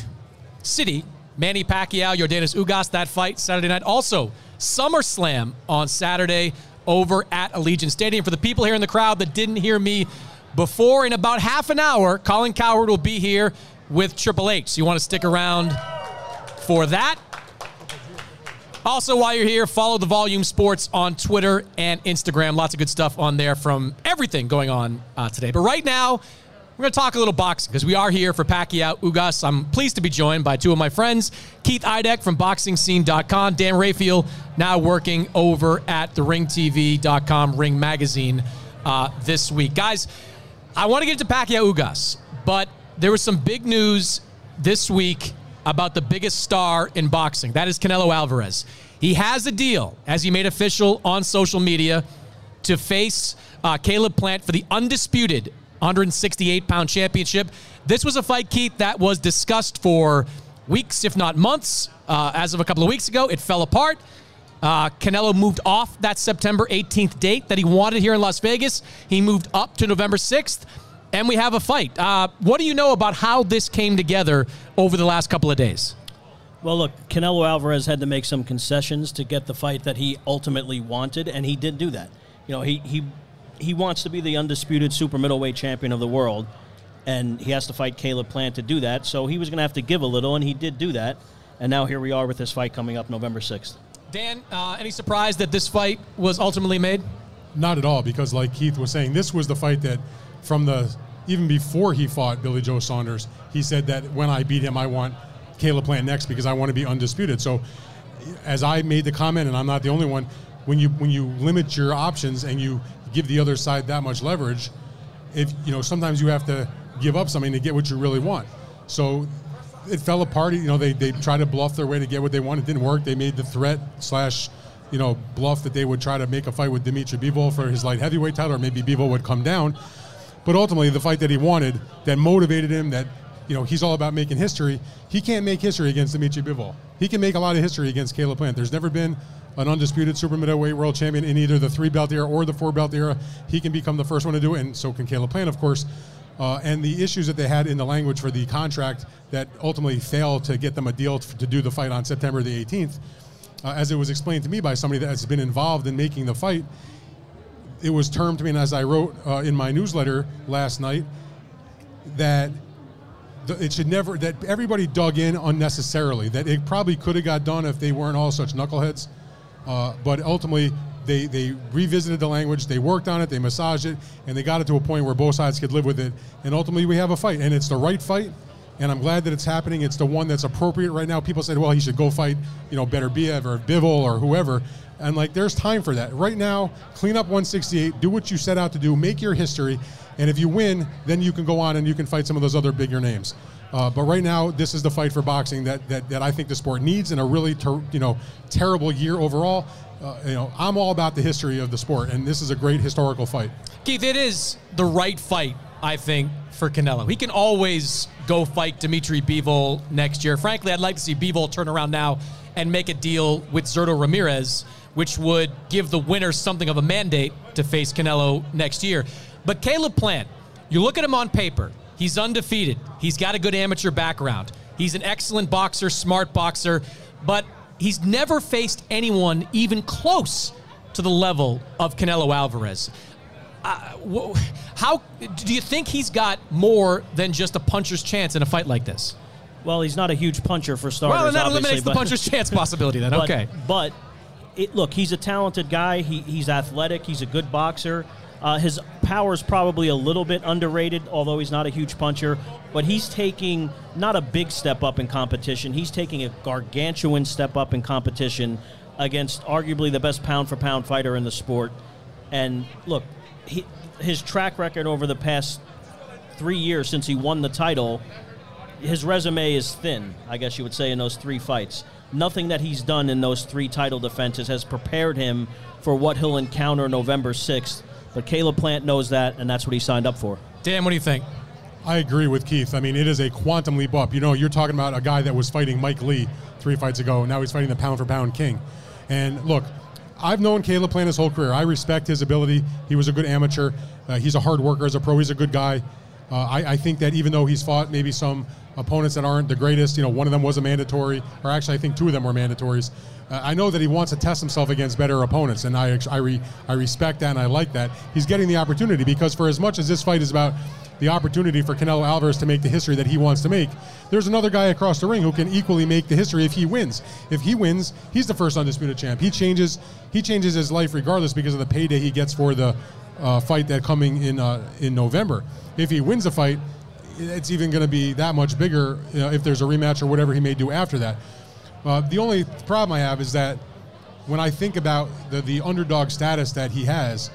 city Manny Pacquiao, Yordenis Ugas, that fight Saturday night. Also, SummerSlam on Saturday over at Allegiant Stadium. For the people here in the crowd that didn't hear me before, in about half an hour, Colin Cowherd will be here with Triple H. So you want to stick around for that. Also, while you're here, follow the Volume Sports on Twitter and Instagram. Lots of good stuff on there from everything going on uh, today. But right now, we're going to talk a little boxing because we are here for Pacquiao Ugas. I'm pleased to be joined by two of my friends, Keith Idec from BoxingScene.com, Dan Rafael, now working over at the RingTV.com, Ring Magazine uh, this week. Guys, I want to get to Pacquiao Ugas, but there was some big news this week about the biggest star in boxing. That is Canelo Alvarez. He has a deal, as he made official on social media, to face uh, Caleb Plant for the undisputed 168 pound championship. This was a fight, Keith, that was discussed for weeks, if not months. Uh, as of a couple of weeks ago, it fell apart. Uh, Canelo moved off that September 18th date that he wanted here in Las Vegas. He moved up to November 6th and we have a fight. Uh, what do you know about how this came together over the last couple of days? Well, look, Canelo Alvarez had to make some concessions to get the fight that he ultimately wanted, and he did do that. You know, he he he wants to be the undisputed super middleweight champion of the world, and he has to fight Caleb Plant to do that. So he was going to have to give a little, and he did do that. And now here we are with this fight coming up November sixth. Dan, uh, any surprise that this fight was ultimately made? Not at all, because like Keith was saying, this was the fight that from the even before he fought Billy Joe Saunders, he said that when I beat him, I want Caleb Plant next because I want to be undisputed. So, as I made the comment, and I'm not the only one, when you when you limit your options and you give the other side that much leverage, if you know sometimes you have to give up something to get what you really want. So it fell apart. You know, they they tried to bluff their way to get what they wanted. It didn't work. They made the threat slash you know bluff that they would try to make a fight with Dimitri Bivol for his light heavyweight title, or maybe Bivol would come down. But ultimately, the fight that he wanted, that motivated him, that you know he's all about making history. He can't make history against Dimitri Bivol. He can make a lot of history against Caleb Plant. There's never been an undisputed super middleweight world champion in either the three belt era or the four belt era. He can become the first one to do it, and so can Caleb Plant, of course. Uh, and the issues that they had in the language for the contract that ultimately failed to get them a deal to do the fight on September the 18th, uh, as it was explained to me by somebody that has been involved in making the fight, it was termed to me, and as I wrote uh, in my newsletter last night, that it should never that everybody dug in unnecessarily. That it probably could have got done if they weren't all such knuckleheads, uh, but ultimately they they revisited the language, they worked on it, they massaged it, and they got it to a point where both sides could live with it. And ultimately, we have a fight, and it's the right fight. And I'm glad that it's happening. It's the one that's appropriate right now. People said, well, he should go fight, you know, Beterbiev or Bivol or whoever. And like, there's time for that. Right now, clean up 168, do what you set out to do, make your history, and if you win, then you can go on and you can fight some of those other bigger names. Uh, but right now, this is the fight for boxing that, that, that I think the sport needs in a really ter- you know terrible year overall. Uh, you know, I'm all about the history of the sport, and this is a great historical fight. Keith, it is the right fight, I think, for Canelo. He can always go fight Dimitri Bivol next year. Frankly, I'd like to see Bivol turn around now and make a deal with Zurdo Ramirez which would give the winner something of a mandate to face Canelo next year. But Caleb Plant, you look at him on paper, he's undefeated. He's got a good amateur background. He's an excellent boxer, smart boxer, but he's never faced anyone even close to the level of Canelo Alvarez. Uh, how do you think he's got more than just a puncher's chance in a fight like this? Well, he's not a huge puncher for starters. Well, that eliminates the puncher's [LAUGHS] chance possibility then. But, okay, but it, look, he's a talented guy. He, he's athletic. He's a good boxer. Uh, his power is probably a little bit underrated, although he's not a huge puncher. But he's taking not a big step up in competition. He's taking a gargantuan step up in competition against arguably the best pound for pound fighter in the sport. And look, he, his track record over the past three years since he won the title, his resume is thin, I guess you would say, in those three fights nothing that he's done in those three title defenses has prepared him for what he'll encounter November 6th. But Caleb Plant knows that, and that's what he signed up for. Dan, what do you think? I agree with Keith. I mean, it is a quantum leap up. You know, you're talking about a guy that was fighting Mike Lee three fights ago. Now he's fighting the pound for pound king. And look, I've known Caleb Plant his whole career. I respect his ability. He was a good amateur. Uh, he's a hard worker as a pro. He's a good guy. Uh, I, I, think that even though he's fought maybe some opponents that aren't the greatest. You know, one of them was a mandatory, or actually, I think two of them were mandatories. Uh, I know that he wants to test himself against better opponents, and I I, re, I respect that and I like that. He's getting the opportunity because for as much as this fight is about the opportunity for Canelo Alvarez to make the history that he wants to make. There's another guy across the ring who can equally make the history if he wins. If he wins, he's the first undisputed champ. He changes he changes his life regardless because of the payday he gets for the uh, fight that coming in uh, in November. If he wins the fight, it's even going to be that much bigger you know, if there's a rematch or whatever he may do after that. Uh, the only problem I have is that when I think about the, the underdog status that he has,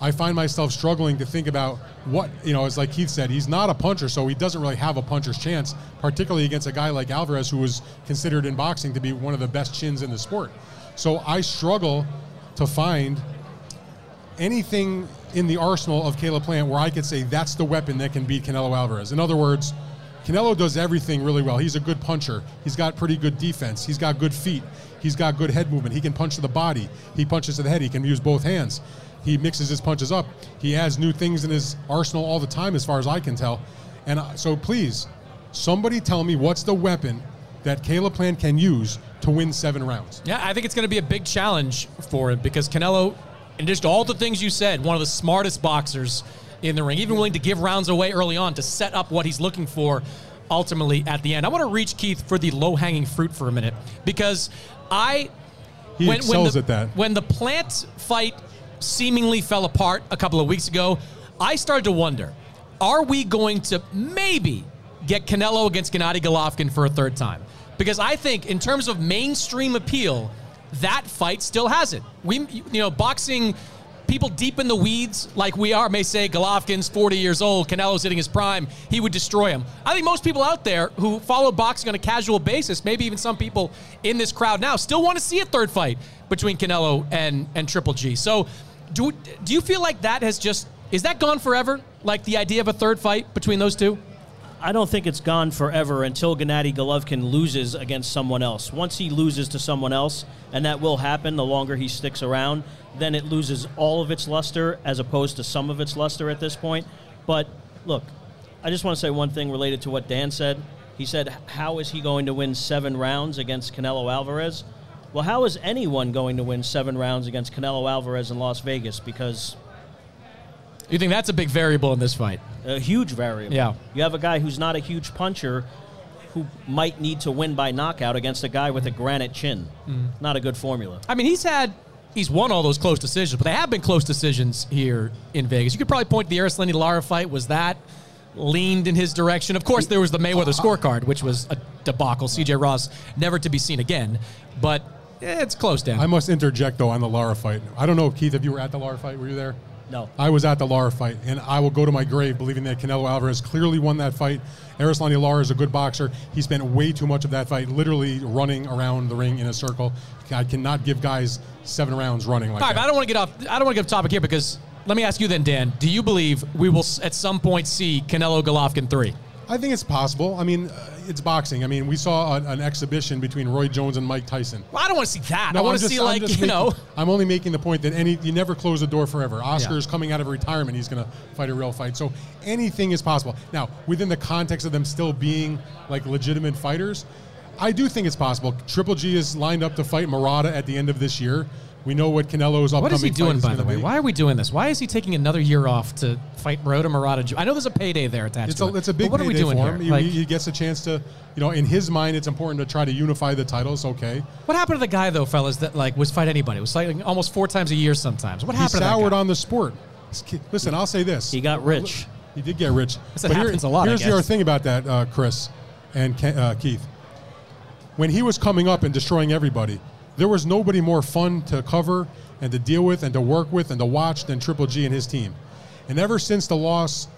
I find myself struggling to think about what, you know, it's like Keith said, he's not a puncher, so he doesn't really have a puncher's chance, particularly against a guy like Alvarez, who was considered in boxing to be one of the best chins in the sport. So I struggle to find anything in the arsenal of Caleb Plant where I could say that's the weapon that can beat Canelo Alvarez. In other words, Canelo does everything really well. He's a good puncher. He's got pretty good defense. He's got good feet. He's got good head movement. He can punch to the body. He punches to the head. He can use both hands. He mixes his punches up. He has new things in his arsenal all the time, as far as I can tell. And so, please, somebody tell me what's the weapon that Caleb Plant can use to win seven rounds. Yeah, I think it's going to be a big challenge for him because Canelo, in addition to all the things you said, one of the smartest boxers in the ring, even willing to give rounds away early on to set up what he's looking for ultimately at the end. I want to reach Keith for the low hanging fruit for a minute because I. He when, excels when the, at that. When the Plant fight seemingly fell apart a couple of weeks ago, I started to wonder are we going to maybe get Canelo against Gennady Golovkin for a third time? Because I think, in terms of mainstream appeal, that fight still has it. We, you know, boxing people deep in the weeds like we are may say Golovkin's 40 years old, Canelo's hitting his prime, he would destroy him. I think most people out there who follow boxing on a casual basis, maybe even some people in this crowd now, still want to see a third fight between Canelo and and Triple G. So, do do you feel like that has just is that gone forever? Like the idea of a third fight between those two? I don't think it's gone forever until Gennady Golovkin loses against someone else. Once he loses to someone else, and that will happen the longer he sticks around, then it loses all of its luster as opposed to some of its luster at this point. But look, I just want to say one thing related to what Dan said. He said, How is he going to win seven rounds against Canelo Alvarez? Well, how is anyone going to win seven rounds against Canelo Alvarez in Las Vegas? Because You think that's a big variable in this fight? a huge variable. Yeah. You have a guy who's not a huge puncher who might need to win by knockout against a guy with a granite chin. Mhm. Not a good formula. I mean, he's had he's won all those close decisions, but they have been close decisions here in Vegas. You could probably point to the Erislandy Lara fight. Was that leaned in his direction? Of course, there was the Mayweather scorecard, which was a debacle. CJ Ross never to be seen again, but eh, it's close down. I must interject though on the Lara fight. I don't know, Keith, if you were at the Lara fight. Were you there? No. I was at the Lara fight, and I will go to my grave believing that Canelo Alvarez clearly won that fight. Erislandy Lara is a good boxer. He spent way too much of that fight literally running around the ring in a circle. I cannot give guys seven rounds running like All right, that. but I don't want to get off. I don't want to get off topic here because let me ask you then, Dan. Do you believe we will at some point see Canelo Golovkin three? I think it's possible. I mean, uh, it's boxing. I mean, we saw an, an exhibition between Roy Jones and Mike Tyson. Well, I don't want to see that. No, I want to see I'm like you making- know. [LAUGHS] I'm only making the point that any you never close the door forever. Oscar Yeah. is coming out of retirement. He's going to fight a real fight. So anything is possible. Now, within the context of them still being like legitimate fighters, I do think it's possible. Triple G is lined up to fight Murata at the end of this year. We know what Canelo's upcoming What is he doing, is by the way? be. Why are we doing this? Why is he taking another year off to fight Ryota Murata? I know there's a payday there attached It's to a, it. it's a but big what are we doing for here? He- Like, he, gets a chance to, you know, in his mind, it's important to try to unify the titles. Okay. what happened to the guy though, fellas? That like was fight anybody? Was fighting almost four times a year sometimes. What happened to that soured on the sport. Listen, I'll say this: he got rich. He did get rich. Guess that But here- happens a lot, I Here's the other thing about that, uh, Chris and Ke- uh, Keith. When he was coming up and destroying everybody, there was nobody more fun to cover and to deal with and to work with and to watch than Triple G and his team. And ever since the loss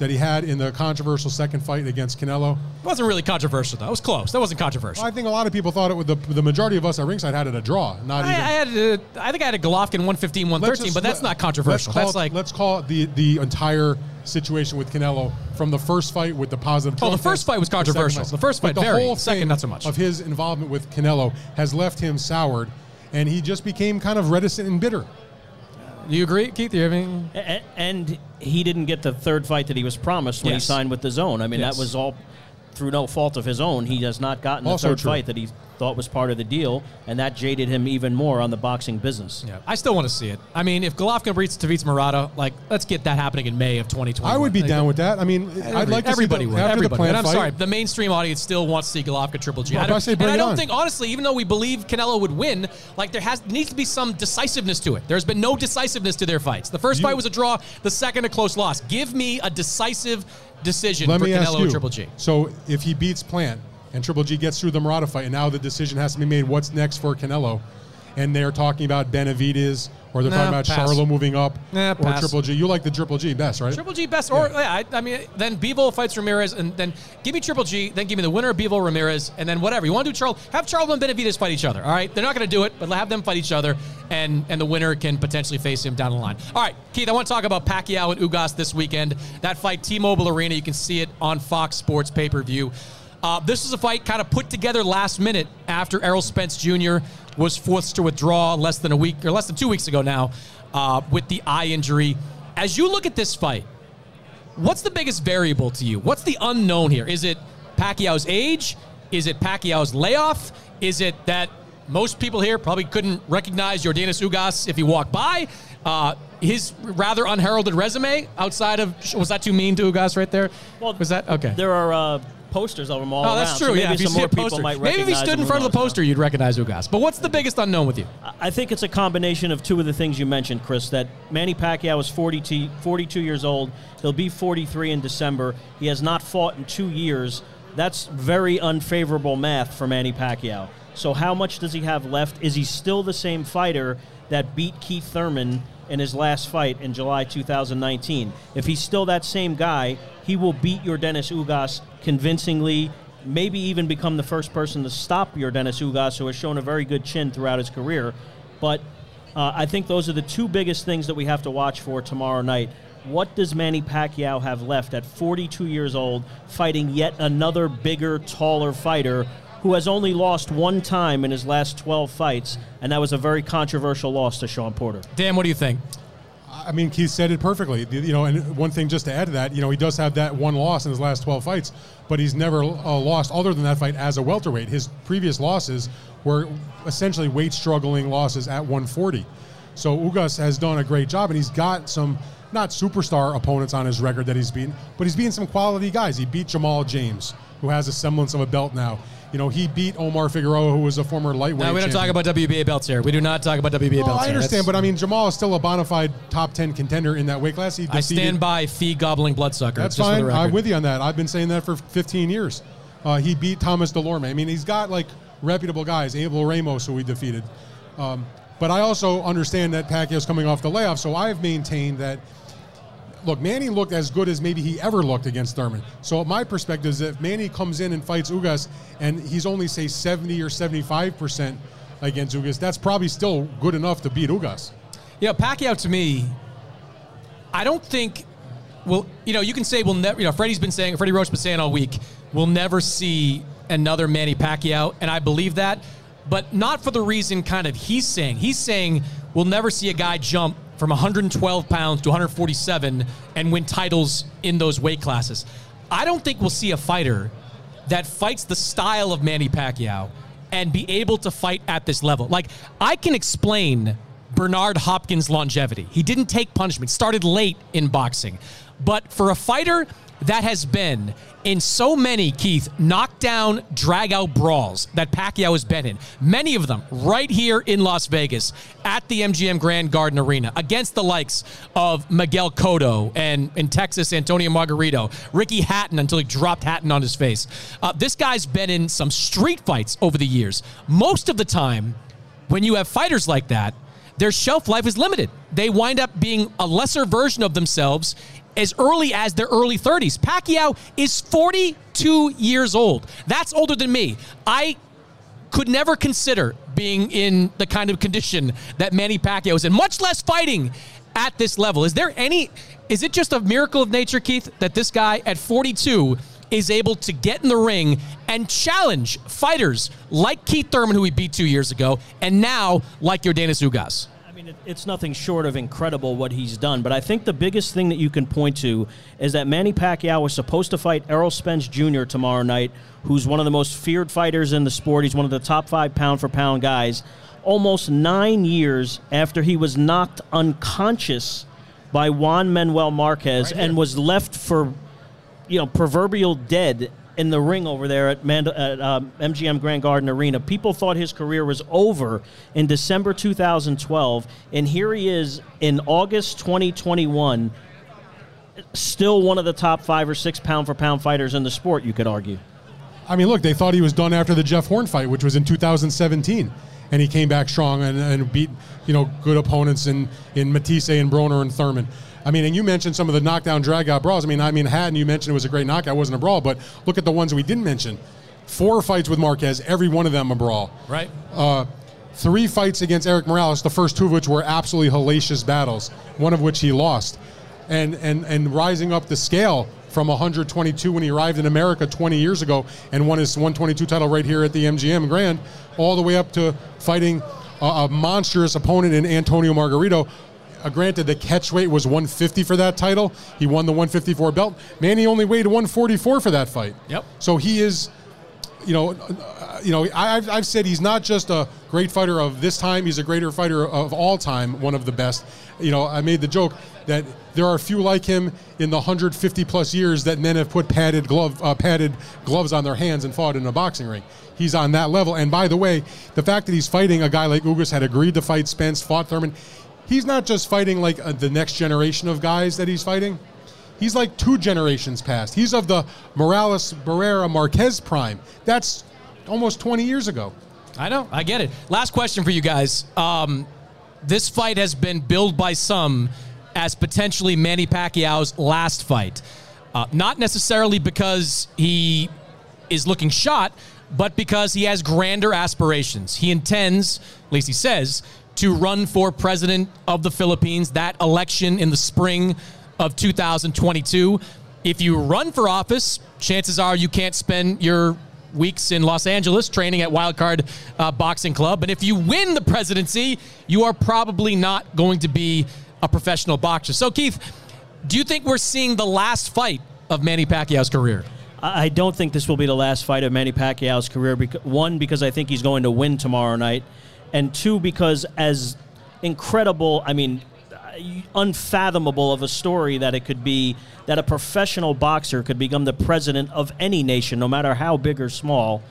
that he had in the controversial second fight against Canelo, It wasn't really controversial though. It was close. That wasn't controversial. I think a lot of people thought it was the, the majority of us at ringside had it a draw, not I, even. I had a, I think I had a Golovkin 115, 113, just but that's not controversial. Let's call, That's like let's call it the the entire situation with Canelo from the first fight with the positive. Oh, the first fight was controversial. The first But fight the very. whole Second, not so much. Of his involvement with Canelo has left him soured, and he just became kind of reticent and bitter. Do you agree, Keith? You having? A- And he didn't get the third fight that he was promised when Yes. he signed with DAZN. I mean, Yes. that was all through no fault of his own, he has not gotten the Also third true. fight that he thought was part of the deal, and that jaded him even more on the boxing business. Yeah, I still want to see it. I mean, if Golovkin beats Tavits Murata, like let's get that happening in May of 2020. I would be down with that. I mean, I'd like to everybody see the, would. after Everybody. the plant and I'm fight. sorry, the mainstream audience still wants to see Golovkin Triple G. Well, I don't, I say and I don't on. think, honestly, even though we believe Canelo would win, like there has needs to be some decisiveness to it. There's been no decisiveness to their fights. The first fight was a draw. The second a close loss. Give me a decisive decision Let for me Canelo ask you. Triple G. So if he beats Plant and Triple G gets through the Murata fight, and now the decision has to be made, what's next for Canelo? And they're talking about Benavides, or they're Nah, talking about pass. Charlo moving up, Nah, or pass. Triple G. You like the Triple G best, right? Triple G best, or yeah, I, I mean, then Bivol fights Ramirez, and then give me Triple G, then give me the winner of Bivol Ramirez, and then whatever you want to do. Charles, have Charlo and Benavides fight each other. All right, they're not going to do it, but have them fight each other, and and the winner can potentially face him down the line. All right, Keith, I want to talk about Pacquiao and Ugas this weekend. That fight, T-Mobile Arena, you can see it on Fox Sports pay per view. Uh, this is a fight kind of put together last minute after Errol Spence Jr. was forced to withdraw less than a week or less than two weeks ago now uh, with the eye injury. As you look at this fight, what's the biggest variable to you? What's the unknown here? Is it Pacquiao's age? Is it Pacquiao's layoff? Is it that most people here probably couldn't recognize Yordenis Ugas if he walked by? Uh, his rather unheralded resume outside of was that too mean to Ugas right there? Well, was that okay? There are uh, posters of him all Oh, around. that's so true. maybe yeah, some more people might maybe if he recognize stood in front of the poster, you'd recognize Ugas. But what's the biggest unknown with you? I think it's a combination of two of the things you mentioned, Chris. That Manny Pacquiao is 42, 42 years old. He'll be 43 in December. He has not fought in two years. That's very unfavorable math for Manny Pacquiao. So, how much does he have left? Is he still the same fighter that beat Keith Thurman in his last fight in July 2019? If he's still that same guy, he will beat Yordenis Ugas convincingly, maybe even become the first person to stop Yordenis Ugas, who has shown a very good chin throughout his career. But uh, I think those are the two biggest things that we have to watch for tomorrow night. What does Manny Pacquiao have left at 42 years old, fighting yet another bigger, taller fighter who has only lost one time in his last 12 fights, and that was a very controversial loss to Sean Porter. Dan, what do you think? I mean, Keith said it perfectly. You know, and one thing just to add to that, you know, he does have that one loss in his last 12 fights, but he's never uh, lost other than that fight as a welterweight. His previous losses were essentially weight struggling losses at 140. So Ugas has done a great job, and he's got some not superstar opponents on his record that he's beaten, but he's beaten some quality guys. He beat Jamal James, who has a semblance of a belt now. You know, he beat Omar Figueroa, who was a former lightweight. No, we don't champion. talk about WBA belts here. We do not talk about WBA Oh, belts. I understand, but I mean, Jamal is still a bona fide top 10 contender in that weight class. He I stand by fee gobbling bloodsucker. That's just for the fine. I'm with you on that. I've been saying that for 15 years. Uh, he beat Thomas Dulorme. I mean, he's got like reputable guys, Abel Ramos, who we defeated. Um, but I also understand that Pacquiao's coming off the layoff, so I've maintained that. Look, Manny looked as good as maybe he ever looked against Thurman. So my perspective is if Manny comes in and fights Ugas and he's only say 70 or 75 percent against Ugas, that's probably still good enough to beat Ugas. Yeah, Pacquiao to me, I don't think. Well, you know, you can say we'll never. You know, Freddie's been saying, Freddie Roach been saying all week, we'll never see another Manny Pacquiao, and I believe that, but not for the reason kind of he's saying. He's saying we'll never see a guy jump from 112 pounds to 147 and win titles in those weight classes. I don't think we'll see a fighter that fights the style of Manny Pacquiao and be able to fight at this level. Like I can explain Bernard Hopkins' longevity. He didn't take punishment, started late in boxing. But for a fighter that has been in so many, Keith, knockdown, drag out brawls that Pacquiao has been in, many of them right here in Las Vegas at the MGM Grand Garden Arena against the likes of Miguel Cotto and in Texas, Antonio Margarito, Ricky Hatton until he dropped Hatton on his face. Uh, this guy's been in some street fights over the years. Most of the time, when you have fighters like that, their shelf life is limited. They wind up being a lesser version of themselves as early as their early 30s. Pacquiao is 42 years old. That's older than me. I could never consider being in the kind of condition that Manny Pacquiao is in, much less fighting at this level. Is there any, is it just a miracle of nature, Keith, that this guy at 42 is able to get in the ring and challenge fighters like Keith Thurman, who he beat two years ago, and now like your Yordenis Ugas? It, it's nothing short of incredible what he's done. But I think the biggest thing that you can point to is that Manny Pacquiao was supposed to fight Errol Spence Jr. tomorrow night, who's one of the most feared fighters in the sport. He's one of the top five pound for pound guys. Almost nine years after he was knocked unconscious by Juan Manuel Marquez and was left for, you know, proverbial dead in the ring over there at, Mand- at um, MGM Grand Garden Arena. People thought his career was over in December 2012, and here he is in August 2021, still one of the top five or six pound for pound fighters in the sport. You could argue. I mean, look, they thought he was done after the Jeff Horn fight, which was in 2017, and he came back strong and, and beat you know good opponents in in Matthysse and Broner and Thurman. I mean, and you mentioned some of the knockdown drag out brawls. I mean, I mean, Hatton, you mentioned it was a great knockout, it wasn't a brawl, but look at the ones we didn't mention. Four fights with Marquez, every one of them a brawl. Right. Uh, three fights against Erik Morales, the first two of which were absolutely hellacious battles, one of which he lost. And, and, and rising up the scale from 122 when he arrived in America 20 years ago and won his 122 title right here at the MGM Grand, all the way up to fighting a, a monstrous opponent in Antonio Margarito. Uh, granted, the catch weight was 150 for that title. He won the 154 belt. Manny only weighed 144 for that fight. Yep. So he is, you know, uh, you know, I, I've, I've said he's not just a great fighter of this time; he's a greater fighter of all time, one of the best. You know, I made the joke that there are few like him in the 150 plus years that men have put padded glove, uh, padded gloves on their hands and fought in a boxing ring. He's on that level. And by the way, the fact that he's fighting a guy like Ugas had agreed to fight Spence, fought Thurman. He's not just fighting like uh, the next generation of guys that he's fighting. He's like two generations past. He's of the Morales, Barrera, Marquez prime. That's almost 20 years ago. I know. I get it. Last question for you guys. Um, this fight has been billed by some as potentially Manny Pacquiao's last fight. Uh, not necessarily because he is looking shot, but because he has grander aspirations. He intends, at least he says, to run for president of the Philippines, that election in the spring of 2022. If you run for office, chances are you can't spend your weeks in Los Angeles training at Wildcard uh, Boxing Club. And if you win the presidency, you are probably not going to be a professional boxer. So, Keith, do you think we're seeing the last fight of Manny Pacquiao's career? I don't think this will be the last fight of Manny Pacquiao's career. One, because I think he's going to win tomorrow night, and two, because as incredible, I mean, unfathomable of a story that it could be that a professional boxer could become the president of any nation, no matter how big or small.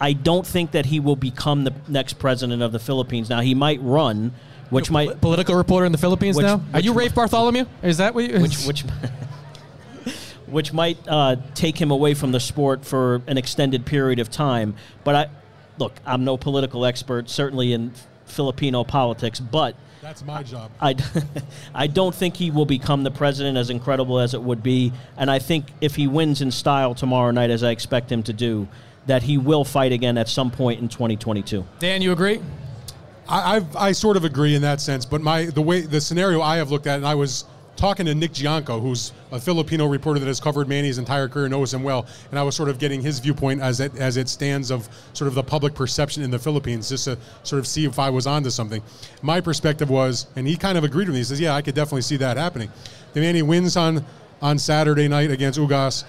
I don't think that he will become the next president of the Philippines. Now he might run, which You're might political reporter in the Philippines which, now. Which, Are you Rafe Bartholomew? Is that what? You, which which [LAUGHS] which might uh, take him away from the sport for an extended period of time. But I look, I'm no political expert, certainly in Filipino politics, but that's my job. I, [LAUGHS] I don't think he will become the president as incredible as it would be. And I think if he wins in style tomorrow night, as I expect him to do, that he will fight again at some point in 2022. Dan, you agree? I, I've, I sort of agree in that sense, but my the way the scenario I have looked at, and I was talking to Nick Giongco, who's a Filipino reporter that has covered Manny's entire career, knows him well, and I was sort of getting his viewpoint as it as it stands of sort of the public perception in the Philippines, just to sort of see if I was onto something. My perspective was, and he kind of agreed with me. He says, "Yeah, I could definitely see that happening." The Manny wins on on Saturday night against Ugas.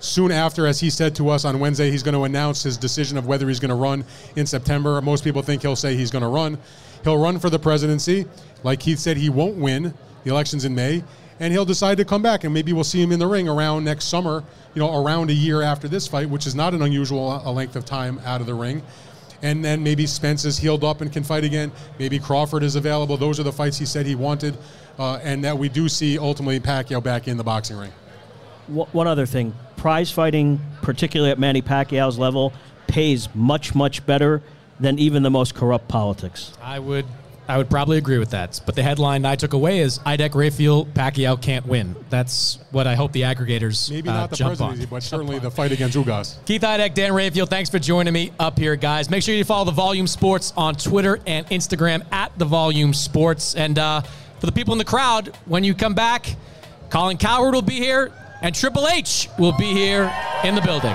Soon after, as he said to us on Wednesday, he's going to announce his decision of whether he's going to run in September. Most people think he'll say he's going to run. He'll run for the presidency. Like Keith said, he won't win the election's in May, and he'll decide to come back, and maybe we'll see him in the ring around next summer. You know, around a year after this fight, which is not an unusual uh, length of time out of the ring. And then maybe Spence is healed up and can fight again. Maybe Crawford is available. Those are the fights he said he wanted, uh, and that we do see ultimately Pacquiao back in the boxing ring. One other thing prize fighting, particularly at Manny Pacquiao's level, pays much, much better than even the most corrupt politics. I would I would probably agree with that. But the headline I took away is Idec Rafael Pacquiao can't win. That's what I hope the aggregators maybe uh, not the presidency, on. but certainly the fight against Ugas. Keith Idec, Dan Rafael, thanks for joining me up here, guys. Make sure you follow the Volume Sports on Twitter and Instagram at the Volume Sports. And uh, for the people in the crowd, when you come back, Colin Cowherd will be here, and Triple H will be here in the building.